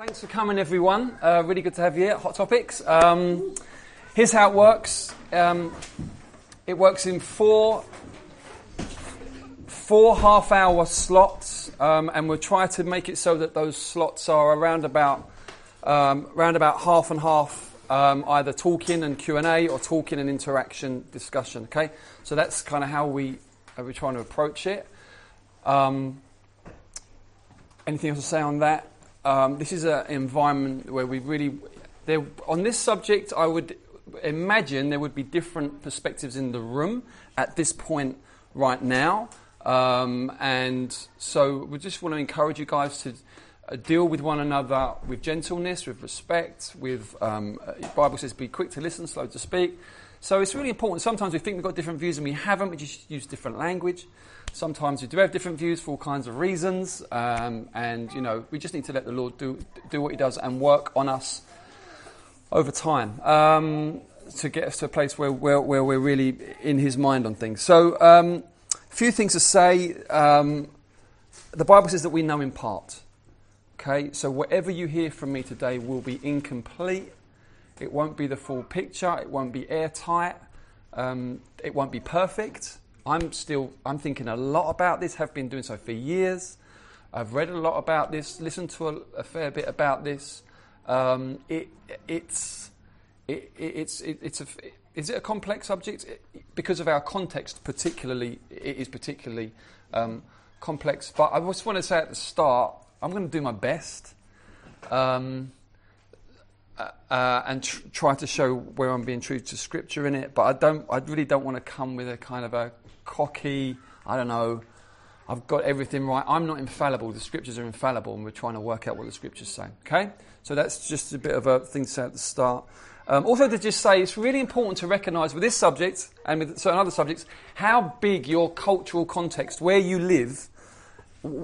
Thanks for coming, everyone. Uh, really good to have you here. Hot Topics. Um, here's how it works. Um, it works in four four half-hour slots, um, and we'll try to make it so that those slots are around about um, around about half and half, um, either talking and Q and A or talking and interaction discussion. Okay, so that's kind of how we are we trying to approach it. Um, anything else to say on that? Um, this is an environment where we really, there, on this subject, I would imagine there would be different perspectives in the room at this point right now. Um, and so we just want to encourage you guys to uh, deal with one another with gentleness, with respect, with, um, uh, Bible says, be quick to listen, slow to speak. So it's really important. Sometimes we think we've got different views and we haven't, we just use different language. Sometimes we do have different views for all kinds of reasons, um, and you know we just need to let the Lord do do what He does and work on us over time um, to get us to a place where, where, where we're really in His mind on things. So, um, a few things to say. Um, the Bible says that we know in part. Okay, so whatever you hear from me today will be incomplete. It won't be the full picture. It won't be airtight. Um, it won't be perfect. I'm still I'm thinking a lot about this. Have been doing so for years. I've read a lot about this. Listened to a, a fair bit about this. Um, it, it's it, it's it, it's a is it a complex subject because of our context? Particularly, it is particularly um, complex. But I just want to say at the start, I'm going to do my best. Um, uh, uh, and tr- try to show where I'm being true to Scripture in it. But I don't. I really don't want to come with a kind of a cocky. I don't know. I've got everything right. I'm not infallible. The Scriptures are infallible, and we're trying to work out what the Scriptures say. Okay. So that's just a bit of a thing to say at the start. Um, also, to just say it's really important to recognise with this subject and with certain other subjects how big your cultural context, where you live,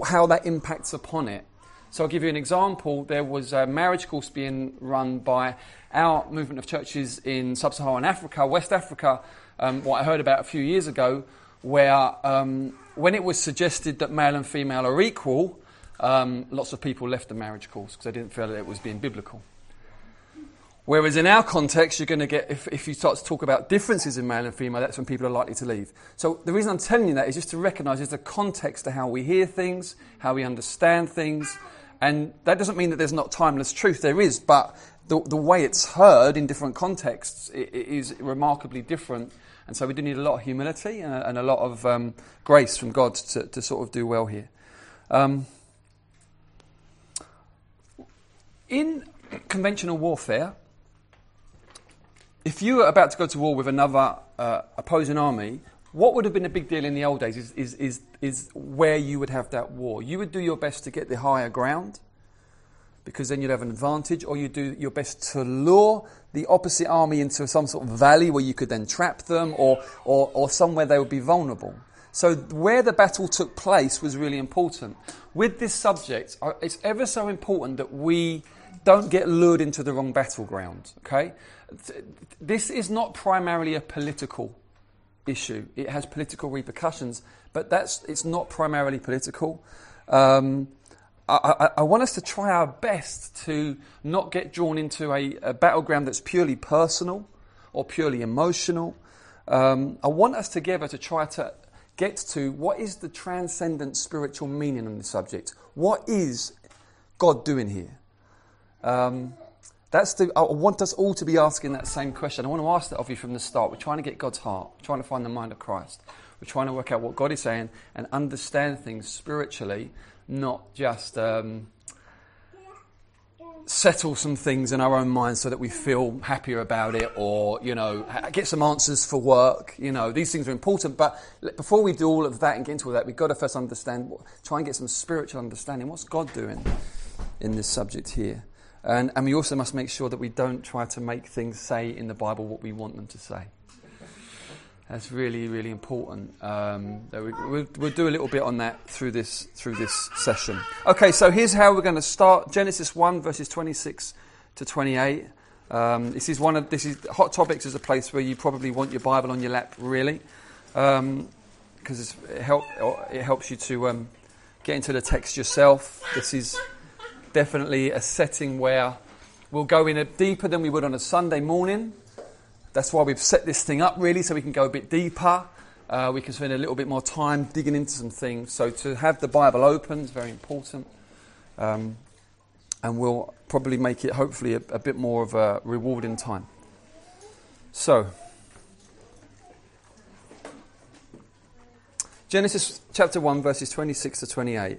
how that impacts upon it. So I'll give you an example. There was a marriage course being run by our movement of churches in sub-Saharan Africa, West Africa, um, what I heard about a few years ago, where um, when it was suggested that male and female are equal, um, lots of people left the marriage course because they didn't feel that it was being biblical. Whereas in our context, you're going to get, if, if you start to talk about differences in male and female, that's when people are likely to leave. So the reason I'm telling you that is just to recognize there's a context to how we hear things, how we understand things, and that doesn't mean that there's not timeless truth, there is, but the, the way it's heard in different contexts it, it is remarkably different. And so we do need a lot of humility and a, and a lot of um, grace from God to, to, sort of do well here. Um, in conventional warfare, if you were about to go to war with another uh, opposing army, what would have been a big deal in the old days is, is, is, is where you would have that war. You would do your best to get the higher ground because then you'd have an advantage, or you do your best to lure the opposite army into some sort of valley where you could then trap them, or, or, or somewhere they would be vulnerable. So, where the battle took place was really important. With this subject, uh, it's ever so important that we don't get lured into the wrong battleground, okay? This is not primarily a political issue. It has political repercussions, but that's, it's not primarily political. Um, I, I, I, want us to try our best to not get drawn into a, a battleground that's purely personal or purely emotional. Um, I want us together to try to get to what is the transcendent spiritual meaning on the subject. What is God doing here? Um, that's the, I want us all to be asking that same question. I want to ask that of you from the start. We're trying to get God's heart, We're trying to find the mind of Christ. We're trying to work out what God is saying and understand things spiritually, not just um, settle some things in our own minds so that we feel happier about it or, you know, get some answers for work. You know, these things are important, but before we do all of that and get into all that, we've got to first understand, try and get some spiritual understanding. What's God doing in this subject here? And, and we also must make sure that we don't try to make things say in the Bible what we want them to say. That's really, really important. Um, we, we'll, we'll, do a little bit on that through this through this session. Okay, so here's how we're going to start: Genesis one verses twenty six to twenty eight. Um, this is one of this is hot topics is a place where you probably want your Bible on your lap, really, because um, it help it helps you to um, get into the text yourself. This is definitely a setting where we'll go in a deeper than we would on a Sunday morning. That's why we've set this thing up really, so we can go a bit deeper. Uh, we can spend a little bit more time digging into some things. So to have the Bible open is very important. Um, and we'll probably make it hopefully a, a bit more of a rewarding time. So, Genesis chapter 1, verses 26 to 28.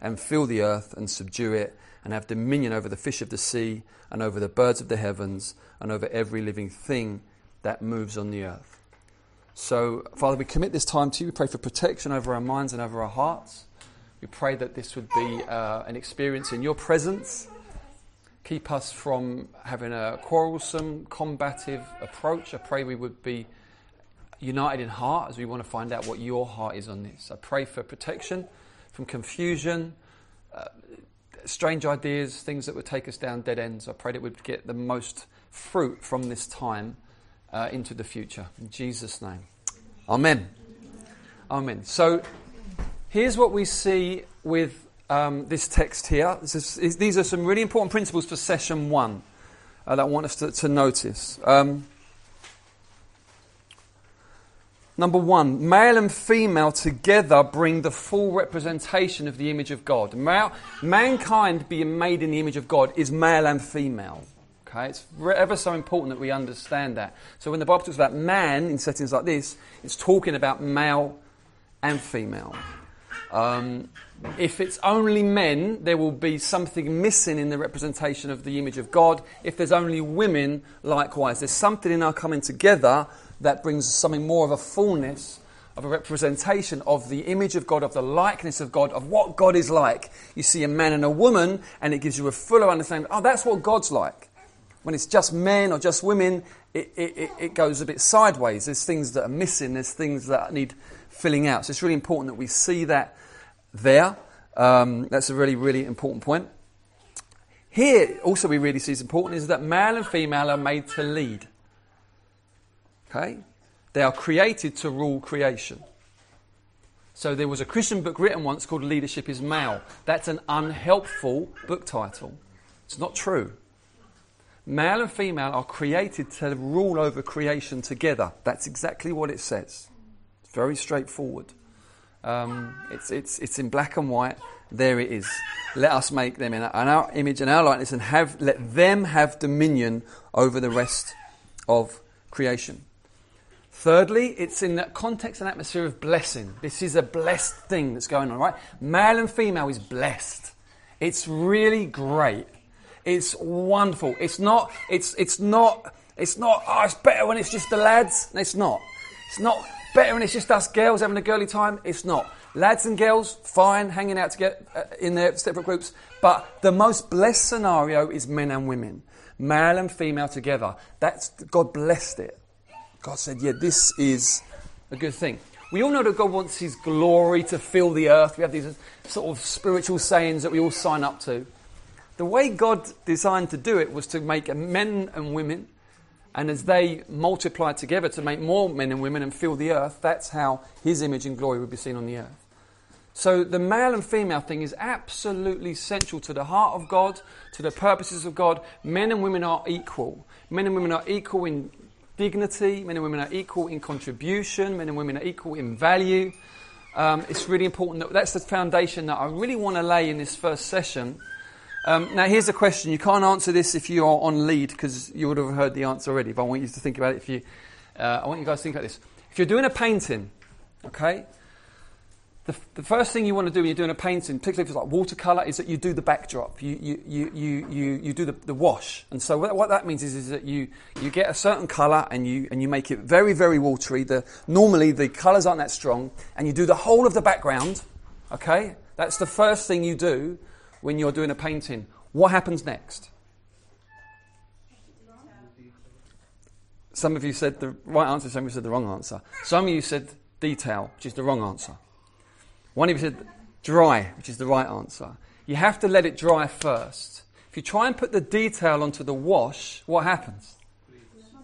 and fill the earth and subdue it, and have dominion over the fish of the sea, and over the birds of the heavens, and over every living thing that moves on the earth. So, Father, we commit this time to you. We pray for protection over our minds and over our hearts. We pray that this would be uh, an experience in your presence. Keep us from having a quarrelsome, combative approach. I pray we would be united in heart as we want to find out what your heart is on this. I pray for protection from confusion, uh, strange ideas, things that would take us down dead ends. I pray that we'd get the most fruit from this time uh, into the future. In Jesus' name. Amen. Amen. So here's what we see with um, this text here. Is, is, these are some really important principles for session one uh, that I want us to, to notice. Um, Number one, male and female together bring the full representation of the image of God. Male, mankind being made in the image of God is male and female. Okay, it's ever so important that we understand that. So when the Bible talks about man in settings like this, it's talking about male and female. Um, if it's only men, there will be something missing in the representation of the image of God. If there's only women, likewise. There's something in our coming together that brings something more of a fullness of a representation of the image of God, of the likeness of God, of what God is like. You see a man and a woman, and it gives you a fuller understanding. Oh, that's what God's like. When it's just men or just women, it, it, it goes a bit sideways. There's things that are missing, there's things that need filling out. So it's really important that we see that there. Um, that's a really, really important point. Here, also, we really see is important is that male and female are made to lead. Okay? They are created to rule creation. So there was a Christian book written once called Leadership is Male. That's an unhelpful book title. It's not true. Male and female are created to rule over creation together. That's exactly what it says. It's very straightforward. Um, it's, it's, it's in black and white. There it is. Let us make them in our image and our likeness and have, let them have dominion over the rest of creation. Thirdly, it's in that context and atmosphere of blessing. This is a blessed thing that's going on, right? Male and female is blessed. It's really great. It's wonderful. It's not, it's, it's not, it's not, oh, it's better when it's just the lads. It's not. It's not better when it's just us girls having a girly time. It's not. Lads and girls, fine, hanging out together uh, in their separate groups. But the most blessed scenario is men and women, male and female together. That's, God blessed it. God said, Yeah, this is a good thing. We all know that God wants His glory to fill the earth. We have these sort of spiritual sayings that we all sign up to. The way God designed to do it was to make men and women, and as they multiply together to make more men and women and fill the earth, that's how His image and glory would be seen on the earth. So the male and female thing is absolutely central to the heart of God, to the purposes of God. Men and women are equal. Men and women are equal in dignity. Men and women are equal in contribution. Men and women are equal in value. Um, it's really important that that's the foundation that I really want to lay in this first session. Um, now, here's a question. You can't answer this if you are on lead because you would have heard the answer already. But I want you to think about it. If you, uh, I want you guys to think about this. If you're doing a painting, okay, the, the, first thing you want to do when you're doing a painting, particularly if it's like watercolour, is that you do the backdrop. You, you, you, you, you, you do the, the wash. And so what, what that means is, is that you, you get a certain colour and you, and you make it very, very watery. The, normally the colours aren't that strong. And you do the whole of the background. Okay? That's the first thing you do when you're doing a painting. What happens next? Some of you said the right answer, some of you said the wrong answer. Some of you said detail, which is the wrong answer. One of you said dry, which is the right answer. You have to let it dry first. If you try and put the detail onto the wash, what happens?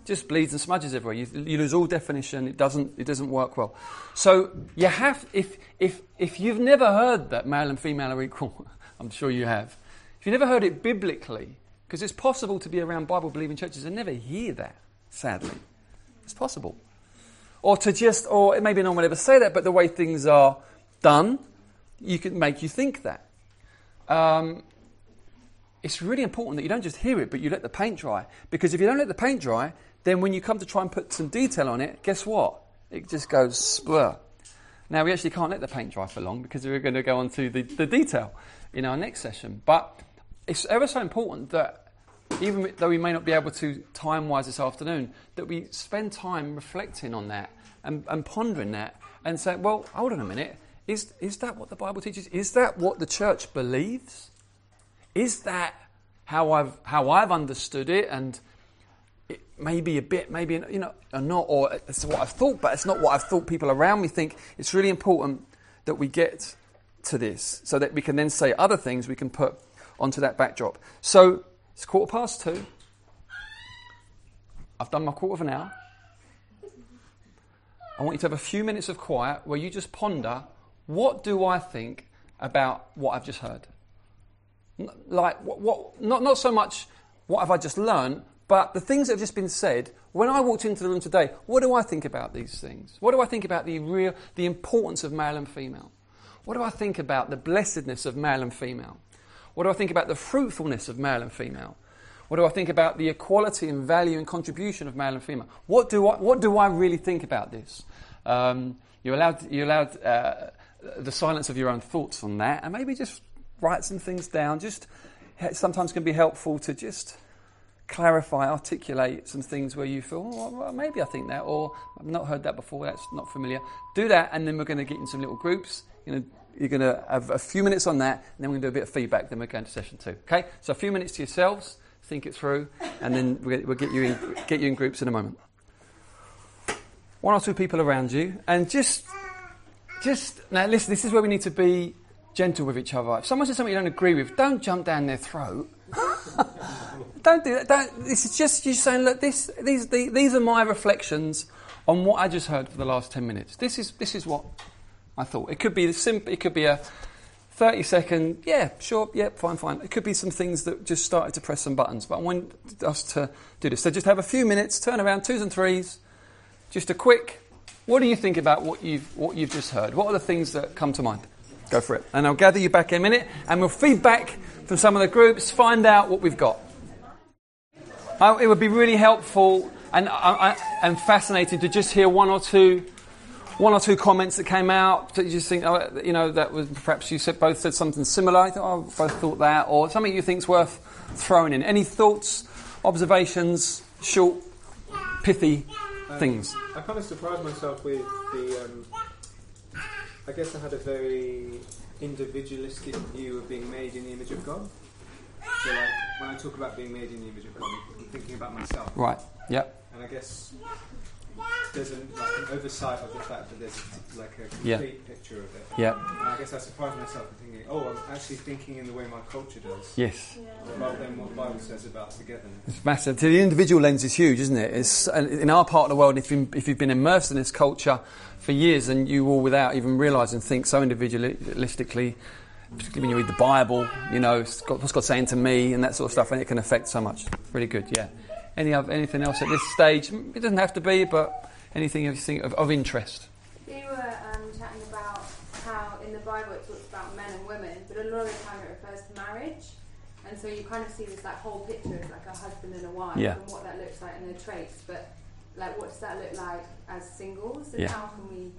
Just bleeds and smudges everywhere. You, you lose all definition. It doesn't, it doesn't work well. So you have, if, if, if you've never heard that male and female are equal, I'm sure you have. If you've never heard it biblically, because it's possible to be around Bible believing churches and never hear that, sadly. It's possible. Or to just, or it maybe no one would ever say that, but the way things are done, you can make you think that. Um, it's really important that you don't just hear it, but you let the paint dry. Because if you don't let the paint dry, then when you come to try and put some detail on it, guess what? It just goes splur. Now, we actually can't let the paint dry for long because we're going to go on to the, the detail in our next session. But it's ever so important that, even though we may not be able to time wise this afternoon, that we spend time reflecting on that and, and pondering that and say, well, hold on a minute. Is, is that what the Bible teaches? Is that what the church believes? Is that how I've, how I've understood it? And it may be a bit, maybe, you know, or not, or it's what I've thought, but it's not what I've thought people around me think. It's really important that we get to this so that we can then say other things we can put onto that backdrop. So it's quarter past two. I've done my quarter of an hour. I want you to have a few minutes of quiet where you just ponder what do I think about what I've just heard? Like, what, what, not, not so much what have I just learned, but the things that have just been said, when I walked into the room today, what do I think about these things? What do I think about the real, the importance of male and female? What do I think about the blessedness of male and female? What do I think about the fruitfulness of male and female? What do I think about the equality and value and contribution of male and female? What do I, what do I really think about this? Um, you're allowed, you're allowed uh, the silence of your own thoughts on that, and maybe just write some things down. Just sometimes can be helpful to just clarify, articulate some things where you feel, oh, well, maybe I think that, or I've not heard that before, that's not familiar. Do that, and then we're going to get in some little groups. You know, you're going to have a few minutes on that, and then we're going to do a bit of feedback, then we're going to session two. Okay? So a few minutes to yourselves, think it through, and then we'll get you in, get you in groups in a moment. One or two people around you, and just, just, now listen, this is where we need to be gentle with each other. If someone says something you don't agree with, don't jump down their throat. don't do that. Don't, this is just you saying, look, this, these, the, these are my reflections on what I just heard for the last 10 minutes. This is, this is what I thought. It could be simple, it could be a 30 second, yeah, sure, yeah, fine, fine. It could be some things that just started to press some buttons, but I want us to do this. So just have a few minutes, turn around, twos and threes, just a quick, what do you think about what you've, what you've just heard? What are the things that come to mind? Go for it. And I'll gather you back in a minute and we'll feedback from some of the groups, find out what we've got. Uh, it would be really helpful and, uh, uh, and fascinating to just hear one or two one or two comments that came out that you just think, oh, you know, that was perhaps you said, both said something similar. I thought, oh, both thought that, or something you think's worth throwing in. Any thoughts, observations, short, pithy things? I kind of surprised myself with the. Um, I guess I had a very individualistic view of being made in the image of God. So, like, when I talk about being made in the image of God, I'm thinking about myself. Right. Yep. And I guess there's an, like, an oversight of the fact that there's like a complete yeah. picture of it. Yeah. And I guess I surprised myself in thinking, oh, I'm actually thinking in the way my culture does. Yes. Rather than what the Bible says about togetherness. It's massive. To the individual lens is huge, isn't it? It's in our part of the world. If, you, if you've been immersed in this culture for years, and you will, without even realising, think so individualistically. Particularly when you read the Bible, you know, what's God saying to me, and that sort of stuff, and it can affect so much. Really good, yeah. Any other, anything else at this stage? It doesn't have to be, but anything you think of, of interest. We were um, chatting about how in the Bible it talks about men and women, but a lot of the time it refers to marriage. And so you kind of see this like whole picture of like a husband and a wife yeah. and what that looks like and their traits. But like what does that look like as singles and yeah. how can we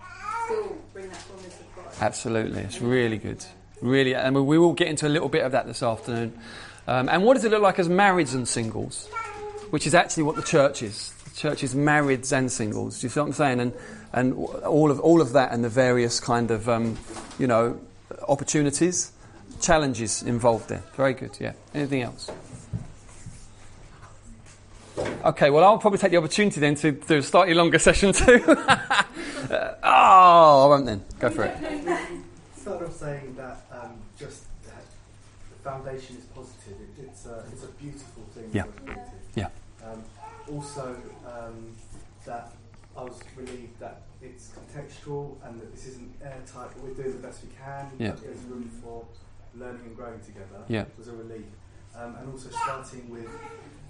still bring that fullness of God? Absolutely, it's really good. Really, and we will get into a little bit of that this afternoon. Um, and what does it look like as marrieds and singles? Which is actually what the church is. The church is marrieds and singles. Do you see what I'm saying? And and all of all of that and the various kind of um, you know opportunities challenges involved there. Very good, yeah. Anything else? Okay, well, I'll probably take the opportunity then to do a slightly longer session too. oh, I won't then. Go for it. Start off saying that um, just the foundation is positive. It, it's, a, it's a beautiful thing. Yeah. Yeah. Um, also, um, that I was relieved that it's contextual and that this isn't airtight, but we're doing the best we can. Yeah. There's room for learning and growing together. Yeah. was a relief. Um, and also starting with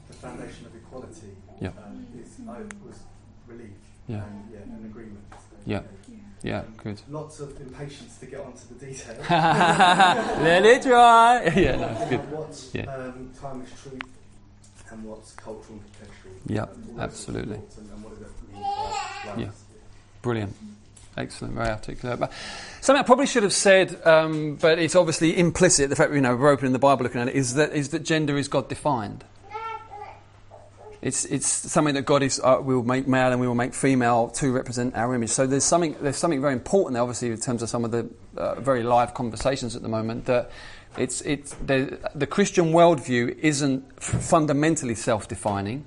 the foundation of equality Yeah. um, is, I was relieved Yeah. and yeah, an agreement. So, Yeah. Yeah, good. Lots of impatience to get onto the details. Let it dry. yeah, no, good. And what's Yeah. um, timeless truth and what's cultural and contextual. Yeah, Um, absolutely. thoughts And, and what does it mean for our Yeah. Brilliant. Excellent, very articulate. But something I probably should have said, um, but it's obviously implicit. The fact you know we're opening the Bible, looking at it, is that is that gender is God defined. It's it's something that God is. Uh, we will make male and we will make female to represent our image. So there's something there's something very important there, obviously, in terms of some of the uh, very live conversations at the moment. That it's it's the, the Christian worldview isn't fundamentally self-defining.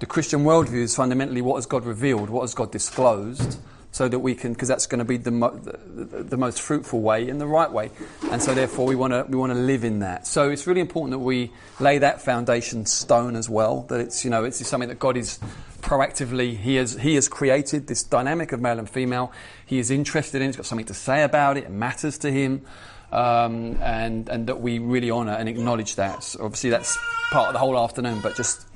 The Christian worldview is fundamentally what has God revealed, what has God disclosed, so that we can, because that's going to be the, mo- the, the most fruitful way and the right way. And so, therefore, we want to we want to live in that. So it's really important that we lay that foundation stone as well. That it's you know it's something that God is proactively He has He has created this dynamic of male and female. He is interested in. He's got something to say about it. It matters to Him. Um, and and that we really honour and acknowledge that. Obviously, that's part of the whole afternoon, but just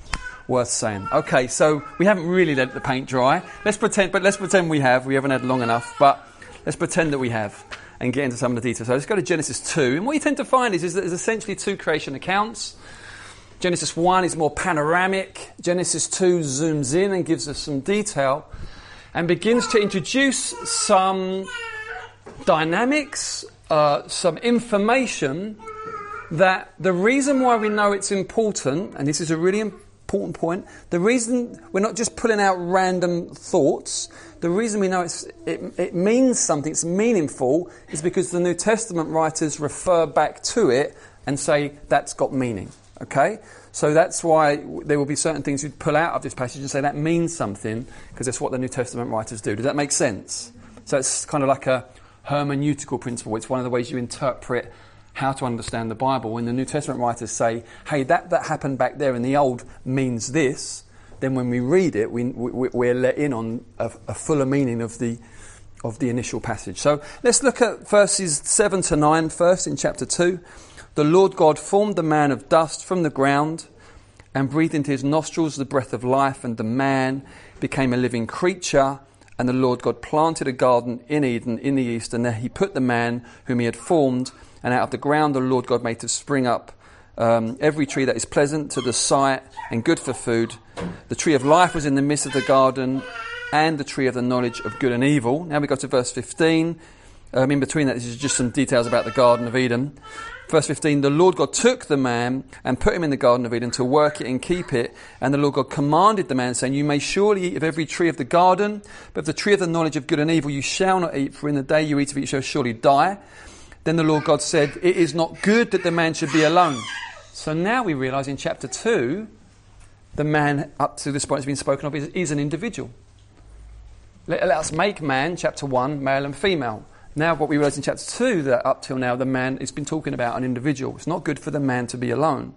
worth saying. Okay, so we haven't really let the paint dry. Let's pretend, but let's pretend we have. We haven't had long enough, but let's pretend that we have and get into some of the details. So let's go to Genesis 2. And what you tend to find is, is that there's essentially two creation accounts. Genesis 1 is more panoramic. Genesis 2 zooms in and gives us some detail and begins to introduce some dynamics, uh, some information that the reason why we know it's important, and this is a really important point, the reason we're not just pulling out random thoughts, the reason we know it, it means something, it's meaningful, is because the New Testament writers refer back to it and say that's got meaning. Okay? So that's why there will be certain things you'd pull out of this passage and say that means something, because that's what the New Testament writers do. Does that make sense? So it's kind of like a hermeneutical principle. It's one of the ways you interpret how to understand the Bible. When the New Testament writers say, hey, that, that happened back there in the Old means this, then when we read it, we, we, we're let in on a, a fuller meaning of the, of the initial passage. So let's look at verses 7 to 9 first in chapter 2. The Lord God formed the man of dust from the ground and breathed into his nostrils the breath of life, and the man became a living creature. And the Lord God planted a garden in Eden in the east, and there he put the man whom he had formed. And out of the ground the Lord God made to spring up um, every tree that is pleasant to the sight and good for food. The tree of life was in the midst of the garden, and the tree of the knowledge of good and evil. Now we go to verse 15. Um, in between that, this is just some details about the Garden of Eden. Verse 15 The Lord God took the man and put him in the Garden of Eden to work it and keep it. And the Lord God commanded the man, saying, You may surely eat of every tree of the garden, but of the tree of the knowledge of good and evil you shall not eat, for in the day you eat of it you shall surely die. Then the Lord God said, It is not good that the man should be alone. So now we realize in chapter 2, the man up to this point has been spoken of is, is an individual. Let, let us make man, chapter 1, male and female. Now, what we realize in chapter 2, that up till now, the man has been talking about an individual. It's not good for the man to be alone.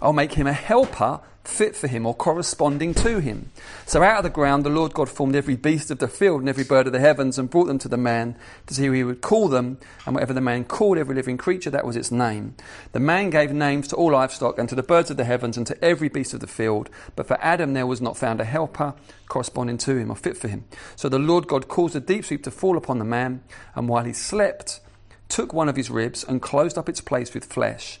I'll make him a helper fit for him or corresponding to him. So out of the ground the Lord God formed every beast of the field and every bird of the heavens and brought them to the man to see who he would call them. And whatever the man called every living creature, that was its name. The man gave names to all livestock and to the birds of the heavens and to every beast of the field. But for Adam there was not found a helper corresponding to him or fit for him. So the Lord God caused a deep sleep to fall upon the man, and while he slept, took one of his ribs and closed up its place with flesh.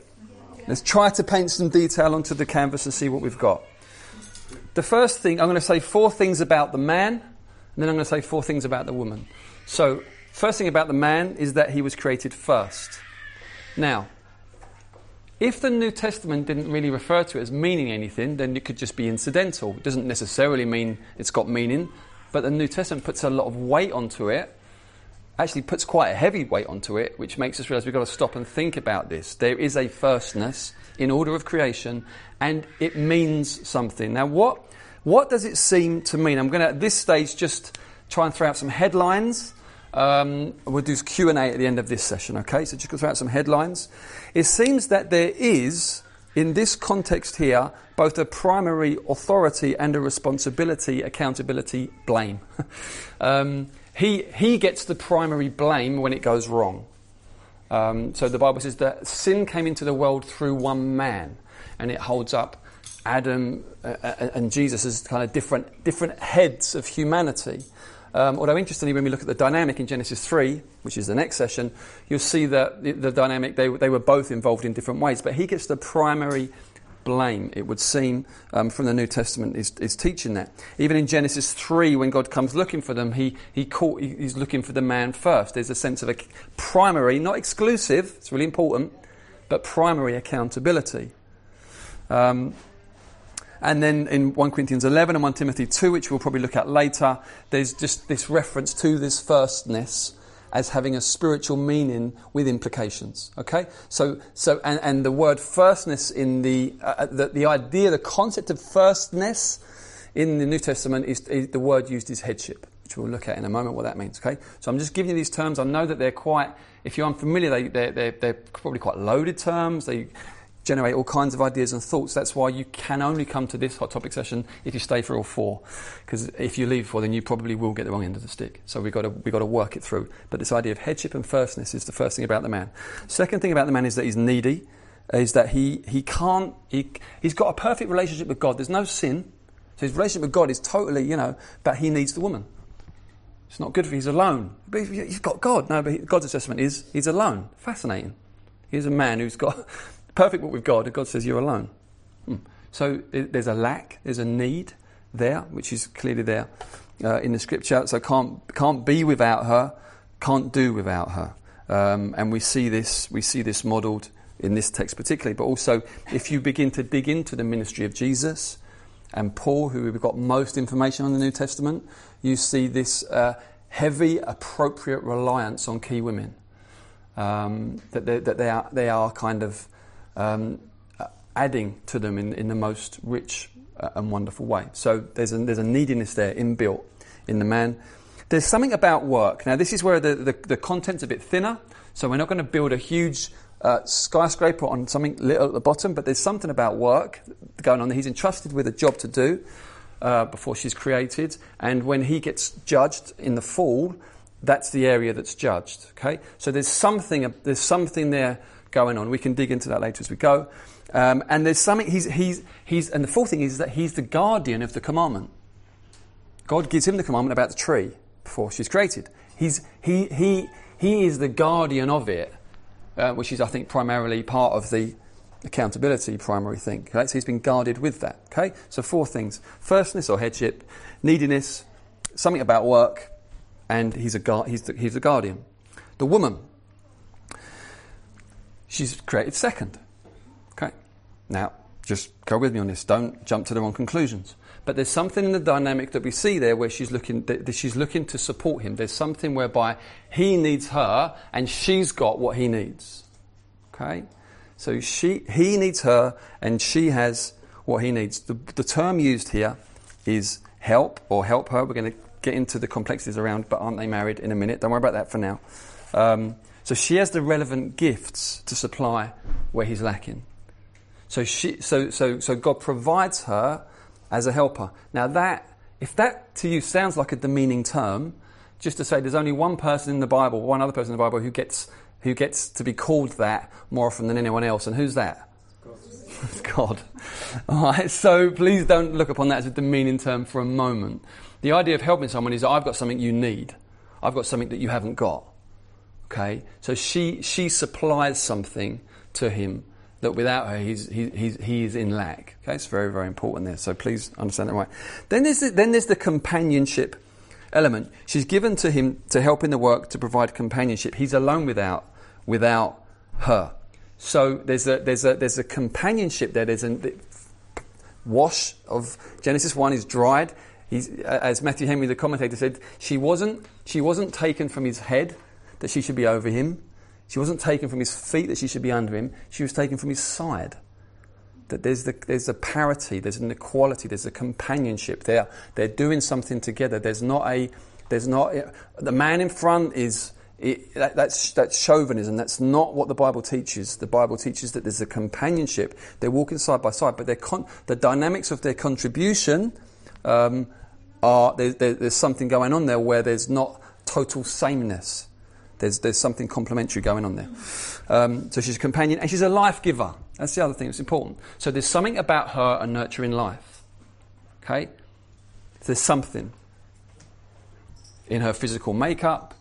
Let's try to paint some detail onto the canvas and see what we've got. The first thing, I'm going to say four things about the man, and then I'm going to say four things about the woman. So, first thing about the man is that he was created first. Now, if the New Testament didn't really refer to it as meaning anything, then it could just be incidental. It doesn't necessarily mean it's got meaning, but the New Testament puts a lot of weight onto it, actually puts quite a heavy weight onto it, which makes us realize we've got to stop and think about this. There is a firstness in order of creation, and it means something. Now, what, what does it seem to mean? I'm going to, at this stage, just try and throw out some headlines um, we'll do Q and A at the end of this session. Okay, so just go through out some headlines. It seems that there is, in this context here, both a primary authority and a responsibility, accountability, blame. um, he he gets the primary blame when it goes wrong. Um, so the Bible says that sin came into the world through one man, and it holds up Adam uh, uh and Jesus as kind of different different heads of humanity. Um, although, interestingly, when we look at the dynamic in Genesis 3, which is the next session, you'll see that the, the dynamic, they, they were both involved in different ways. But he gets the primary blame, it would seem, um, from the New Testament is, is, teaching that. Even in Genesis 3, when God comes looking for them, he, he caught, he's looking for the man first. There's a sense of a primary, not exclusive, it's really important, but primary accountability. Um, and then in 1 Corinthians 11 and 1 Timothy 2, which we'll probably look at later, there's just this reference to this firstness as having a spiritual meaning with implications. Okay? So, so and, and the word firstness in the, uh, uh, the, the idea, the concept of firstness in the New Testament is, is, the word used is headship, which we'll look at in a moment what that means. Okay? So I'm just giving you these terms. I know that they're quite, if you're unfamiliar, they, they're, they're, they're probably quite loaded terms. They, generate all kinds of ideas and thoughts. That's why you can only come to this hot topic session if you stay for all four. Because if you leave for, then you probably will get the wrong end of the stick. So we've got to we've got to work it through. But this idea of headship and firstness is the first thing about the man. Second thing about the man is that he's needy. Is that he he can't he he's got a perfect relationship with God. There's no sin. So his relationship with God is totally you know, but he needs the woman. It's not good for he's alone. But he's got God. No, but God's assessment is he's alone. Fascinating. He's a man who's got perfect what with God, and God says you're alone. Hmm. So there's a lack, there's a need there, which is clearly there uh, in the scripture. So can't can't be without her, can't do without her, um, and we see this we see this modelled in this text particularly. But also, if you begin to dig into the ministry of Jesus and Paul, who we've got most information on the New Testament, you see this uh, heavy, appropriate reliance on key women. Um, that, they, that they are they are kind of um, adding to them in, in the most rich uh, and wonderful way. So there's a, there's a neediness there inbuilt in the man. There's something about work. Now, this is where the, the, the content's a bit thinner, so we're not going to build a huge uh, skyscraper on something little at the bottom, but there's something about work going on. He's entrusted with a job to do uh, before she's created, and when he gets judged in the fall, that's the area that's judged. Okay, so there's something there's something there going on. We can dig into that later as we go. Um, and there's something, he's, he's, he's, and the fourth thing is that he's the guardian of the commandment. God gives him the commandment about the tree before she's created. He's, he, he, he is the guardian of it, uh, which is, I think, primarily part of the accountability primary thing. Okay? So he's been guarded with that. Okay? So four things firstness or headship, neediness, something about work, and he's, a gu- he's, the, he's the guardian. The woman, she's created second. Okay? Now, just go with me on this. Don't jump to the wrong conclusions. But there's something in the dynamic that we see there where she's looking, that she's looking to support him. There's something whereby he needs her and she's got what he needs. Okay? So she, he needs her and she has what he needs. The, the term used here is help or help her. We're going to get into the complexities around, but aren't they married in a minute? Don't worry about that for now. Um, so she has the relevant gifts to supply where he's lacking. So, she, so, so, so God provides her as a helper. Now, that, if that to you sounds like a demeaning term, just to say there's only one person in the Bible, one other person in the Bible who gets, who gets to be called that more often than anyone else, and who's that? God. God. All right, so please don't look upon that as a demeaning term for a moment. The idea of helping someone is I've got something you need, I've got something that you haven't got. Okay, so she she supplies something to him that without her, he's, he, he's, he is in lack. Okay, it's very, very important there. So please understand that right. Then there's the, then there's the companionship element. She's given to him to help in the work to provide companionship. He's alone without, without her. So there's a, there's a, there's a companionship there. There's a the wash of Genesis 1 is dried. He's, as Matthew Henry, the commentator, said, she wasn't, she wasn't taken from his head that she should be over him. She wasn't taken from his feet that she should be under him. She was taken from his side. That there's, the, there's a parity, there's an equality, there's a companionship. They're, they're doing something together. There's not a, there's not, the man in front is, it, that, that's, that's chauvinism. That's not what the Bible teaches. The Bible teaches that there's a companionship. They're walking side by side, but con- the dynamics of their contribution um, are, there, there, there's something going on there where there's not total sameness. There's, there's something complementary going on there. Um, so she's a companion and she's a life giver. That's the other thing that's important. So there's something about her and nurturing life. Okay? There's something in her physical makeup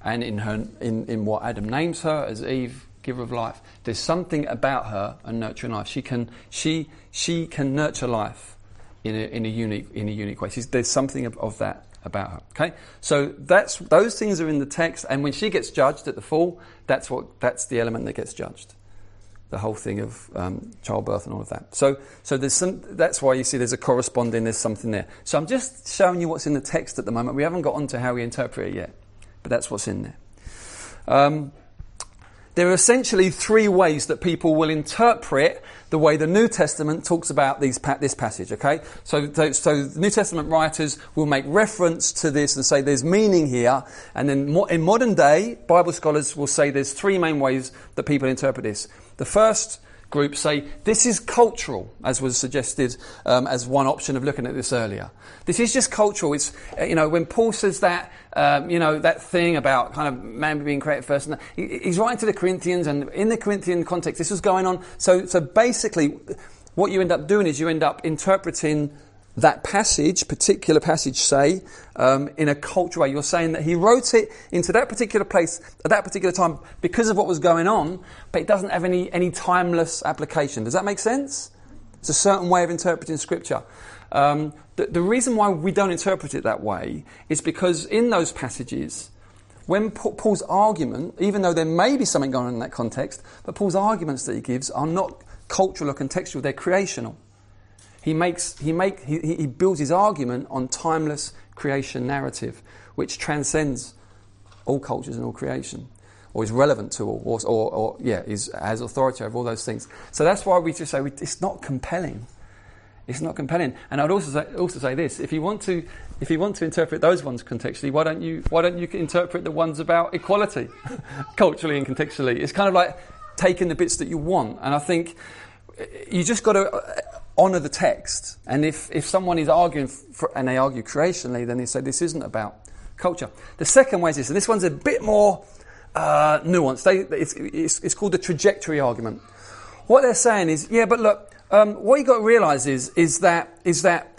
and in, her, in, in what Adam names her as Eve, giver of life. There's something about her and nurturing life. She can, she, she can nurture life in a, in a, unique, in a unique way. She's, there's something of, of that about her. Okay, so that's those things are in the text, and when she gets judged at the fall, that's what that's the element that gets judged. The whole thing of um, childbirth and all of that. So, so there's some. That's why you see there's a corresponding. There's something there. So I'm just showing you what's in the text at the moment. We haven't got onto how we interpret it yet, but that's what's in there. Um, there are essentially three ways that people will interpret the way the New Testament talks about these, this passage, okay? So, so, so, the New Testament writers will make reference to this and say there's meaning here, and then in modern day, Bible scholars will say there's three main ways that people interpret this. The first group say this is cultural, as was suggested um, as one option of looking at this earlier. This is just cultural. It's uh, you know when Paul says that um, you know that thing about kind of man being created first, and that, he's writing to the Corinthians, and in the Corinthian context, this was going on. So so basically, what you end up doing is you end up interpreting that passage, particular passage, say, um, in a cultural way. You're saying that he wrote it into that particular place at that particular time because of what was going on, but it doesn't have any, any timeless application. Does that make sense? It's a certain way of interpreting Scripture. Um, the, the reason why we don't interpret it that way is because in those passages, when Paul's argument, even though there may be something going on in that context, but Paul's arguments that he gives are not cultural or contextual, they're creational. He, makes, he, make, he, he builds his argument on timeless creation narrative, which transcends all cultures and all creation, or is relevant to all, or, or, or yeah, is, has authority over all those things. So that's why we just say we, it's not compelling. It's not compelling. And I'd also say, also say this: if you want to, if you want to interpret those ones contextually, why don't you why don't you interpret the ones about equality, culturally and contextually? It's kind of like taking the bits that you want. And I think you just got to honour the text. And if, if someone is arguing for, and they argue creationally, then they say this isn't about culture. The second way is this, and this one's a bit more uh, nuanced. They, it's, it's, it's, called the trajectory argument. What they're saying is, yeah, but look, um, what you've got to realise is, is that, is that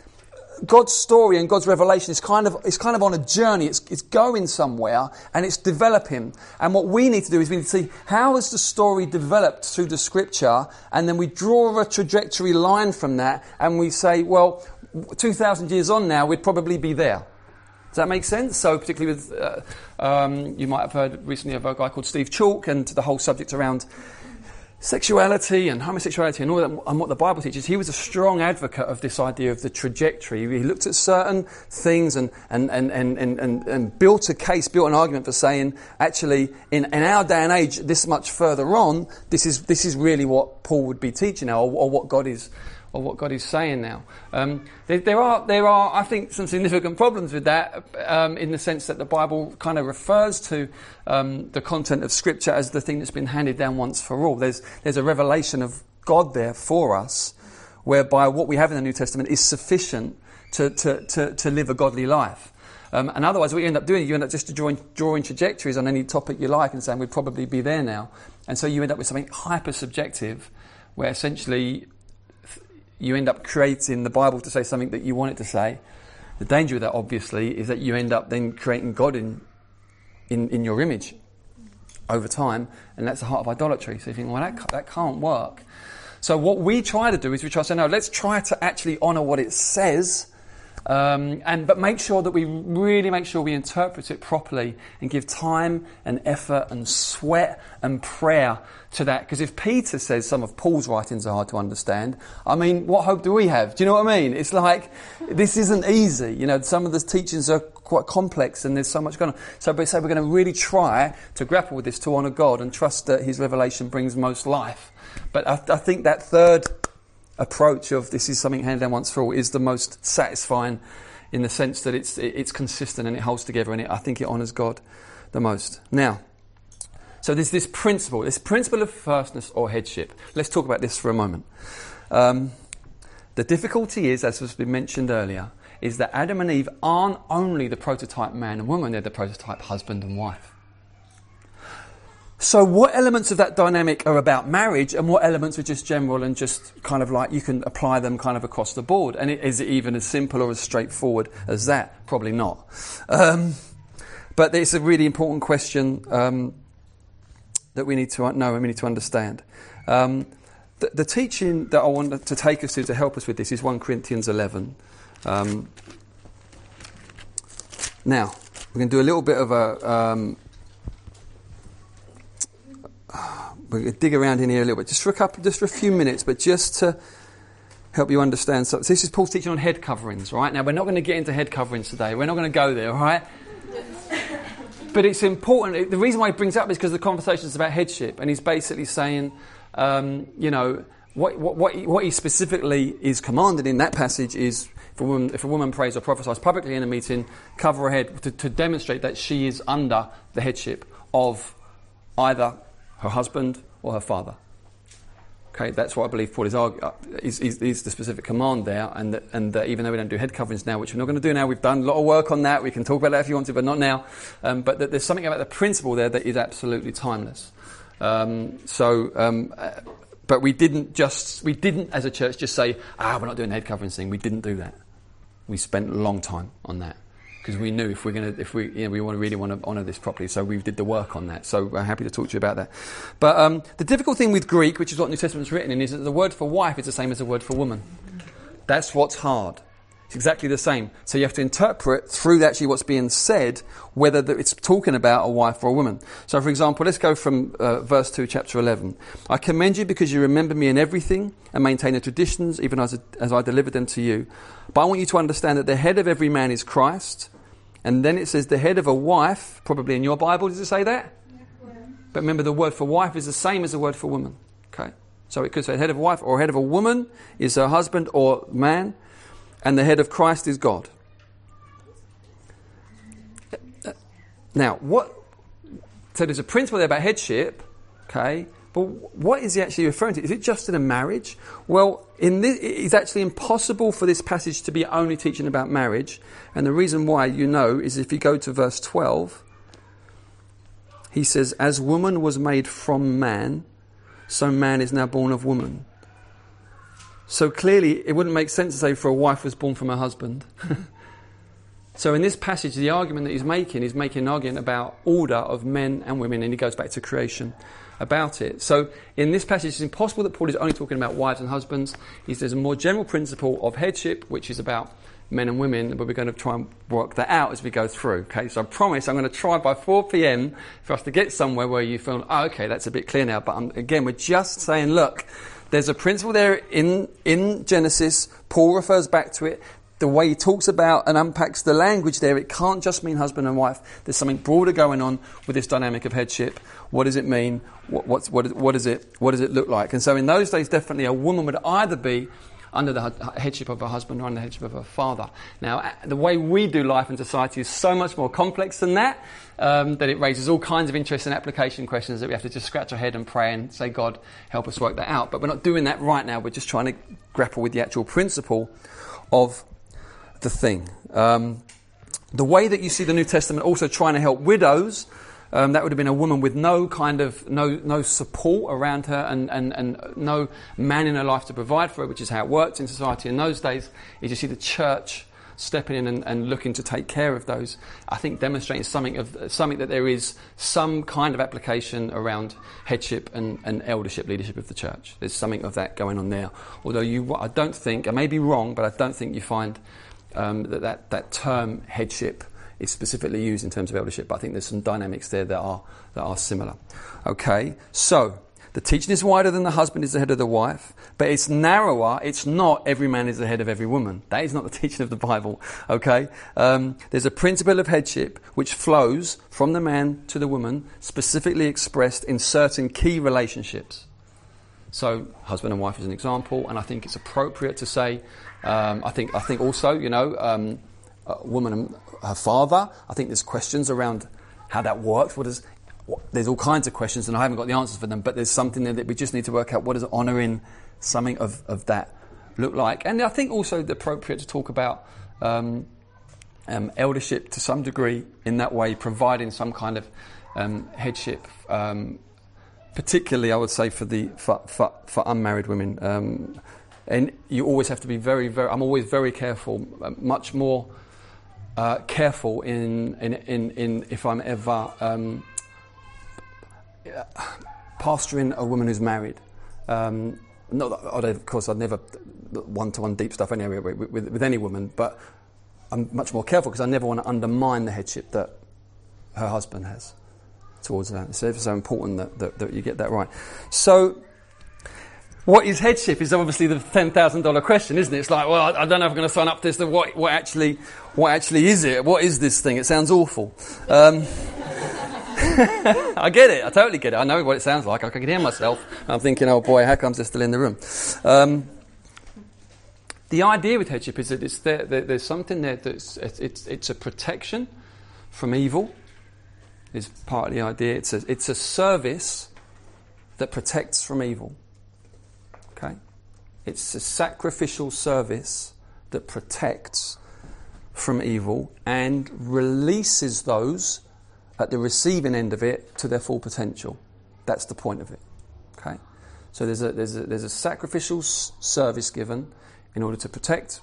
God's story and God's revelation is kind of, is kind of on a journey. It's, it's going somewhere and it's developing. And what we need to do is we need to see how has the story developed through the scripture and then we draw a trajectory line from that and we say, well, 2,000 years on now, we'd probably be there. Does that make sense? So, particularly with, uh, um, you might have heard recently of a guy called Steve Chalke and the whole subject around sexuality and homosexuality and all that, and what the Bible teaches, he was a strong advocate of this idea of the trajectory. He looked at certain things and, and, and, and, and, and built a case, built an argument for saying, actually, in, in our day and age, this much further on, this is, this is really what Paul would be teaching now, or, or what God is or what God is saying now. Um, there, there, are, there are, I think, some significant problems with that um, in the sense that the Bible kind of refers to um, the content of Scripture as the thing that's been handed down once for all. There's, there's a revelation of God there for us, whereby what we have in the New Testament is sufficient to, to, to, to live a godly life. Um, and otherwise, what you end up doing, you end up just drawing, drawing trajectories on any topic you like and saying we'd probably be there now. And so you end up with something hyper subjective, where essentially you end up creating the Bible to say something that you want it to say. The danger of that, obviously, is that you end up then creating God in, in, in your image. over time, and that's the heart of idolatry. So you think, well, that, that can't work. So what we try to do is we try to say, no, let's try to actually honour what it says, um, and but make sure that we really make sure we interpret it properly and give time and effort and sweat and prayer to that. Because if Peter says some of Paul's writings are hard to understand, I mean, what hope do we have? Do you know what I mean? It's like this isn't easy. You know, some of the teachings are quite complex and there's so much going on. So we say we're going to really try to grapple with this to honour God and trust that His revelation brings most life. But I, I think that third approach of this is something handed down once for all is the most satisfying in the sense that it's, it's consistent and it holds together and it, I think it honours God the most. Now, so there's this principle, this principle of firstness or headship. Let's talk about this for a moment. Um, the difficulty is, as has been mentioned earlier, is that Adam and Eve aren't only the prototype man and woman, they're the prototype husband and wife. So, what elements of that dynamic are about marriage, and what elements are just general and just kind of like you can apply them kind of across the board? And is it even as simple or as straightforward as that? Probably not. Um, but it's a really important question um, that we need to know and we need to understand. Um, the, the, teaching that I want to take us to to help us with this is 1 Corinthians 11. Um, now, we're going to do a little bit of a um, we're going to dig around in here a little bit, just for a couple, just for a few minutes, but just to help you understand. So, this is Paul's teaching on head coverings, right? Now, we're not going to get into head coverings today. We're not going to go there, right? but it's important. The reason why he brings up is because the conversation is about headship, and he's basically saying, um, you know, what, what, what he specifically is commanded in that passage is if a woman, if a woman prays or prophesies publicly in a meeting, cover her head to, to demonstrate that she is under the headship of either her husband or her father. Okay, that's what I believe Paul is, arguing, is, is, is, the specific command there, and that, and that even though we don't do head coverings now, which we're not going to do now, we've done a lot of work on that. We can talk about that if you want to, but not now. Um, but that there's something about the principle there that is absolutely timeless. Um, so, um, uh, but we didn't just we didn't as a church just say, ah, we're not doing the head coverings thing. We didn't do that. We spent a long time on that because we knew if we're going to, if we, you know, we want to really want to honour this properly. So we did the work on that. So we're happy to talk to you about that. But um, the difficult thing with Greek, which is what the New Testament's written in, is that the word for wife is the same as the word for woman. That's what's hard. It's exactly the same. So you have to interpret through actually what's being said whether it's talking about a wife or a woman. So, for example, let's go from uh, verse 2, chapter 11. I commend you because you remember me in everything and maintain the traditions even as, as I delivered them to you. But I want you to understand that the head of every man is Christ and then it says the head of a wife, probably in your Bible, does it say that? Yeah. But remember, the word for wife is the same as the word for woman. Okay? So it could say head of a wife or head of a woman is her husband or man, and the head of Christ is God. Now, what? So there's a principle there about headship, okay? But what is he actually referring to? Is it just in a marriage? Well, this, it's actually impossible for this passage to be only teaching about marriage. And the reason why you know is if you go to verse 12, he says, As woman was made from man, so man is now born of woman. So clearly, it wouldn't make sense to say for a wife was born from her husband. so in this passage, the argument that he's making is making an argument about order of men and women, and he goes back to creation about it. So in this passage, it's impossible that Paul is only talking about wives and husbands. He says a more general principle of headship, which is about men and women, but we're going to try and work that out as we go through. Okay, so I promise I'm going to try by 4 p.m. for us to get somewhere where you feel, oh, okay, that's a bit clear now. But I'm, again, we're just saying, look, there's a principle there in, in Genesis. Paul refers back to it the way he talks about and unpacks the language there, it can't just mean husband and wife. There's something broader going on with this dynamic of headship. What does it mean? What, what's, what, what, is it, what does it look like? And so in those days, definitely a woman would either be under the headship of her husband or under the headship of her father. Now, the way we do life in society is so much more complex than that, um, that it raises all kinds of interesting application questions that we have to just scratch our head and pray and say, God, help us work that out. But we're not doing that right now. We're just trying to grapple with the actual principle of the thing. Um, the way that you see the New Testament also trying to help widows, um, that would have been a woman with no kind of no no support around her and, and, and no man in her life to provide for her, which is how it worked in society in those days. Is you see the church stepping in and, and looking to take care of those, I think demonstrating something of something that there is some kind of application around headship and, and eldership, leadership of the church. There's something of that going on there. Although you, I don't think, I may be wrong, but I don't think you find um, that, that that term headship is specifically used in terms of eldership. But I think there's some dynamics there that are that are similar. Okay, so the teaching is wider than the husband is the head of the wife, but it's narrower. It's not every man is the head of every woman. That is not the teaching of the Bible. Okay? Um, there's a principle of headship which flows from the man to the woman, specifically expressed in certain key relationships. So, husband and wife is an example, and I think it's appropriate to say. Um, I think. I think also, you know, um, a woman and her father. I think there's questions around how that works. What there's all kinds of questions, and I haven't got the answers for them, but there's something there that we just need to work out what does honouring something of, of that look like. And I think also the appropriate to talk about um, um, eldership to some degree in that way, providing some kind of um, headship, um, particularly I would say for, the, for, for, for unmarried women. Um, and you always have to be very, very, I'm always very careful, uh, much more uh, careful in, in, in, in, if I'm ever um, pastoring a woman who's married. Um, not that, of course, I'd never one-to-one deep stuff anyway with, with, with any woman, but I'm much more careful because I never want to undermine the headship that her husband has towards her. So it's so important that, that, that you get that right. So what is headship is obviously the ten thousand dollar question, isn't it? It's like, well, I don't know if I'm going to sign up to this. What, what actually, what actually is it? What is this thing? It sounds awful. Um, I get it. I totally get it. I know what it sounds like. I can hear myself. I'm thinking, oh boy, how comes they're still in the room? Um, the idea with headship is that it's there, there, there's something there that's it's, it's a protection from evil. Is part of the idea. It's a, it's a service that protects from evil. Okay, it's a sacrificial service that protects from evil and releases those at the receiving end of it to their full potential. That's the point of it. Okay? So there's a, there's a, there's a sacrificial s- service given in order to protect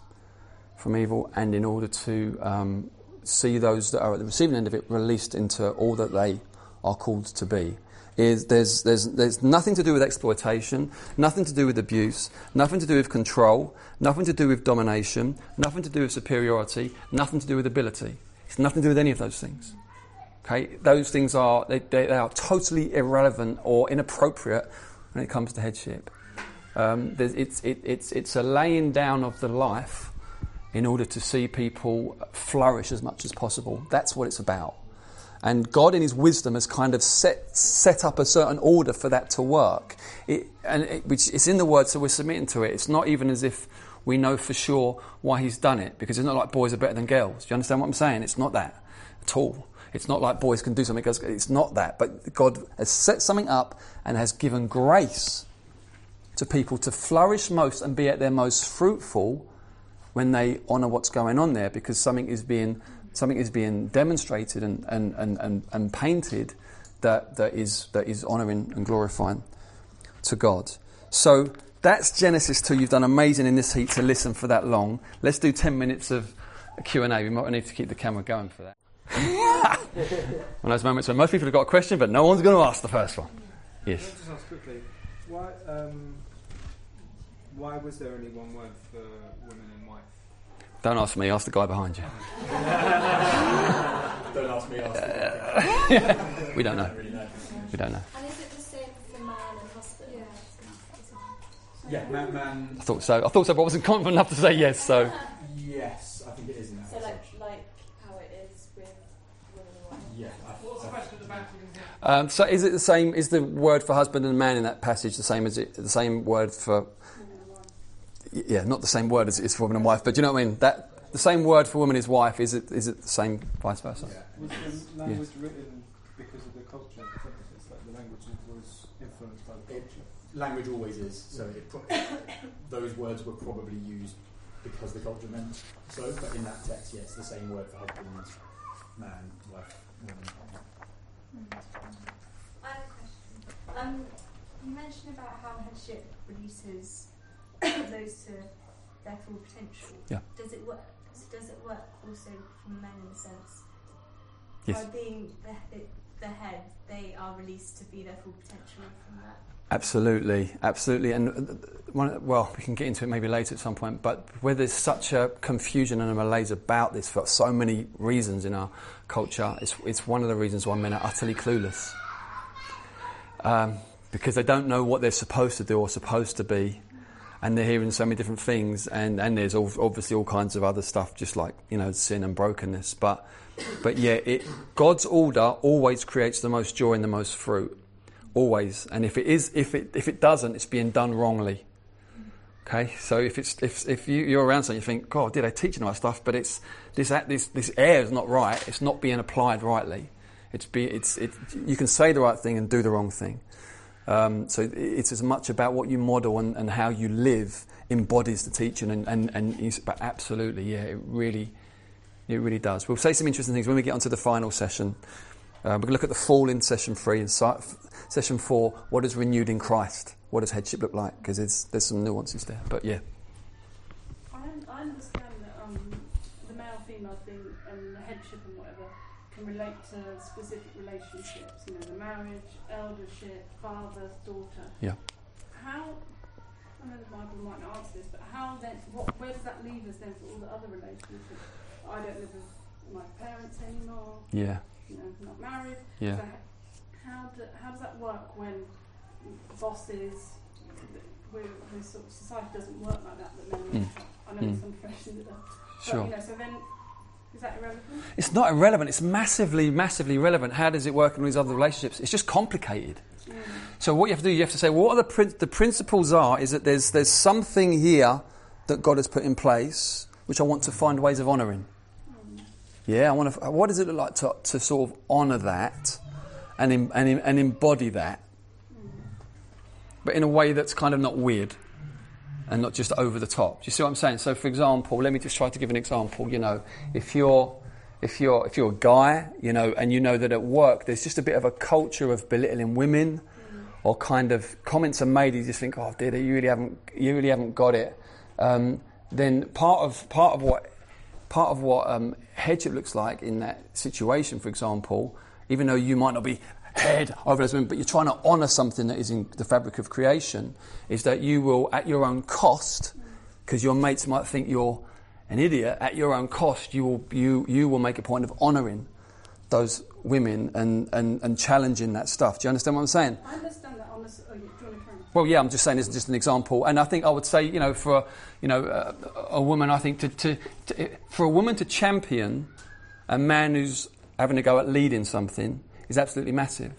from evil and in order to um, see those that are at the receiving end of it released into all that they are called to be. Is there's, there's, there's nothing to do with exploitation, nothing to do with abuse, nothing to do with control, nothing to do with domination, nothing to do with superiority, nothing to do with ability. It's nothing to do with any of those things. Okay, those things are they, they, are totally irrelevant or inappropriate when it comes to headship. Um, it's, it, it's, it's a laying down of the life in order to see people flourish as much as possible. That's what it's about. And God, in His wisdom, has kind of set, set up a certain order for that to work. It, and it, it's in the Word, so we're submitting to it. It's not even as if we know for sure why He's done it, because it's not like boys are better than girls. Do you understand what I'm saying? It's not that at all. It's not like boys can do something. It's not that. But God has set something up and has given grace to people to flourish most and be at their most fruitful when they honour what's going on there because something is being, something is being demonstrated and, and, and, and, and painted that, that, is, that is honouring and glorifying to God. So that's Genesis 2. You've done amazing in this heat to listen for that long. Let's do 10 minutes of Q&A. We might need to keep the camera going for that. one of those moments when most people have got a question, but no one's going to ask the first one. Yes. Can I just ask quickly, why, um, why was there only one word for woman and wife? Don't ask me, ask the guy behind you. don't ask me, ask uh, We don't know. We don't know. And is it the same for man and husband? Yeah, yeah man, man. I thought so. I thought so, but I wasn't confident enough to say yes, so. Yes, I think it is in that. So, like, like how it is with women and wife? Yeah. What's the question about? Um, so is it the same? Is the word for husband and man in that passage the same as it, the same word for? Yeah, not the same word as it is for woman and wife, but do you know what I mean? That the same word for woman is wife. Is it? Is it the same vice versa? Was the language written because of the culture? It's like the language was influenced by the It, culture. language always is. So it pro- those words were probably used because the culture meant so. But in that text, yes, the same word for husband, man, wife, woman. I have a question. Um, you mentioned about how headship releases those to their full potential. Yeah. Does it work? Does it work also for men in the sense Yes. by being the, the head, they are released to be their full potential from that? Absolutely, absolutely. And uh, one, well, we can get into it maybe later at some point, but where there's such a confusion and a malaise about this for so many reasons in our culture, it's, it's one of the reasons why men are utterly clueless. Um, because they don't know what they're supposed to do or supposed to be, and they're hearing so many different things, and, and there's all, obviously all kinds of other stuff, just like, you know, sin and brokenness. But, but yeah, it, God's order always creates the most joy and the most fruit always. And if it is, if it if it doesn't, it's being done wrongly. Okay, so if it's if if you, you're around something, you think, God, did I teach you all that stuff? But it's this this this air is not right. It's not being applied rightly. It's be it's it. You can say the right thing and do the wrong thing. Um, so it's as much about what you model and, and how you live embodies the teaching, and and, and but absolutely, yeah, it really it really does. We'll say some interesting things when we get onto the final session. Uh, we're going to look at the fall in session three and si- session four. What is renewed in Christ? What does headship look like? Because there's some nuances there. But yeah, relate to specific relationships, you know, the marriage, eldership, father, daughter. Yeah. How, I know the Bible might not answer this, but how then, what, where does that leave us then for all the other relationships? I don't live with my parents anymore, yeah, you know, I'm not married. yeah. So how, do, how does that work when bosses, we're, we're sort of, society doesn't work like that, that men are Mm. at the top. I know Mm. there's some professions that. But, Sure. you know, so then, is that irrelevant? It's not irrelevant. It's massively, massively relevant. How does it work in these other relationships? It's just complicated. Mm. So what you have to do, you have to say, well, what are the prin- the principles are is that there's there's something here that God has put in place which I want to find ways of honouring. Yeah, I want to. What does it look like to, to sort of honour that and em, and em, and embody that, but in a way that's kind of not weird and not just over the top. Do you see what I'm saying? So, for example, let me just try to give an example. You know, if you're if you're if you're a guy, you know, and you know that at work there's just a bit of a culture of belittling women, or kind of comments are made, you just think, oh dear, you really haven't you really haven't got it. Um, then part of part of what part of what um, headship looks like in that situation, for example, even though you might not be head over those women, but you're trying to honour something that is in the fabric of creation, is that you will, at your own cost, because your mates might think you're an idiot, at your own cost, you will, you, you will make a point of honouring those women and, and, and challenging that stuff. Do you understand what I'm saying? I understand that this. Oh, do you want to? Well, yeah, I'm just saying this is just an example, and I think I would say, you know, for you know uh, a woman, I think to, to, to for a woman to champion a man who's having to go at leading something is absolutely massive.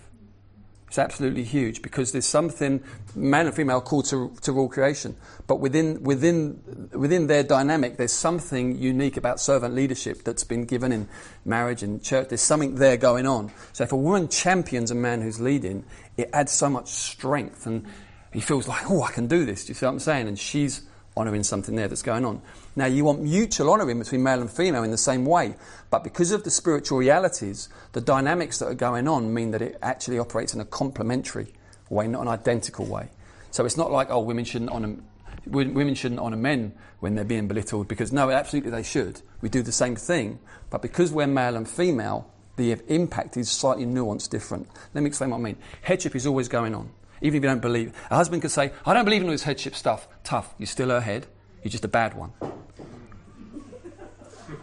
It's absolutely huge because there's something man and female called to, to rule creation, but within within within their dynamic, there's something unique about servant leadership that's been given in marriage and church. There's something there going on. So if a woman champions a man who's leading, it adds so much strength, and he feels like, oh, I can do this. Do you see what I'm saying? And she's honouring something there that's going on. Now, you want mutual honouring between male and female in the same way, but because of the spiritual realities, the dynamics that are going on mean that it actually operates in a complementary way, not an identical way. So it's not like, oh, women shouldn't honour women shouldn't honour men when they're being belittled, because no, absolutely they should. We do the same thing, but because we're male and female, the impact is slightly nuanced, different. Let me explain what I mean. Headship is always going on. Even if you don't believe, a husband could say, I don't believe in all this headship stuff. Tough. You're still her head. You're just a bad one.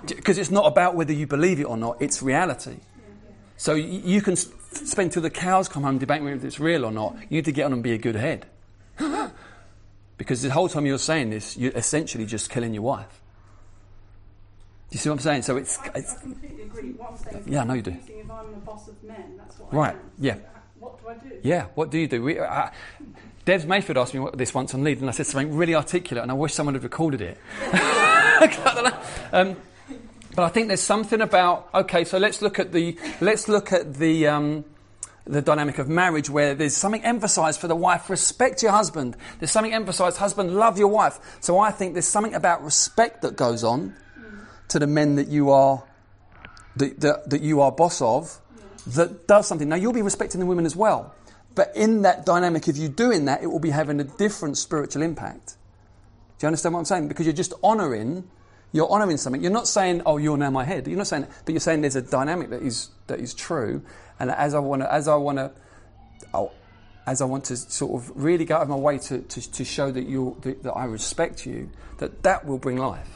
Because it's not about whether you believe it or not, it's reality. So you can spend till the cows come home debating whether it's real or not. You need to get on and be a good head. because the whole time you're saying this, you're essentially just killing your wife. Do you see what I'm saying? So it's, I, it's I completely agree. What I'm saying Yeah, I know you do. If I'm a boss of men, that's what Right, yeah. Do? Yeah, what do you do? We, uh, Mayfield asked me this once on lead, and I said something really articulate, and I wish someone had recorded it. Um, but I think there's something about okay. So let's look at the let's look at the um, the dynamic of marriage where there's something emphasised for the wife: respect your husband. There's something emphasised: husband, love your wife. So I think there's something about respect that goes on to the men that you are that, that, that you are boss of that does something. Now, you'll be respecting the women as well, but in that dynamic of you doing that, it will be having a different spiritual impact. Do you understand what I'm saying? Because you're just honouring, You're honouring something. You're not saying, "Oh, you're now my head." You're not saying, but you're saying there's a dynamic that is that is true. And as I want to, as I want to, oh, as I want to sort of really go out of my way to, to, to show that you that, that I respect you, that that will bring life.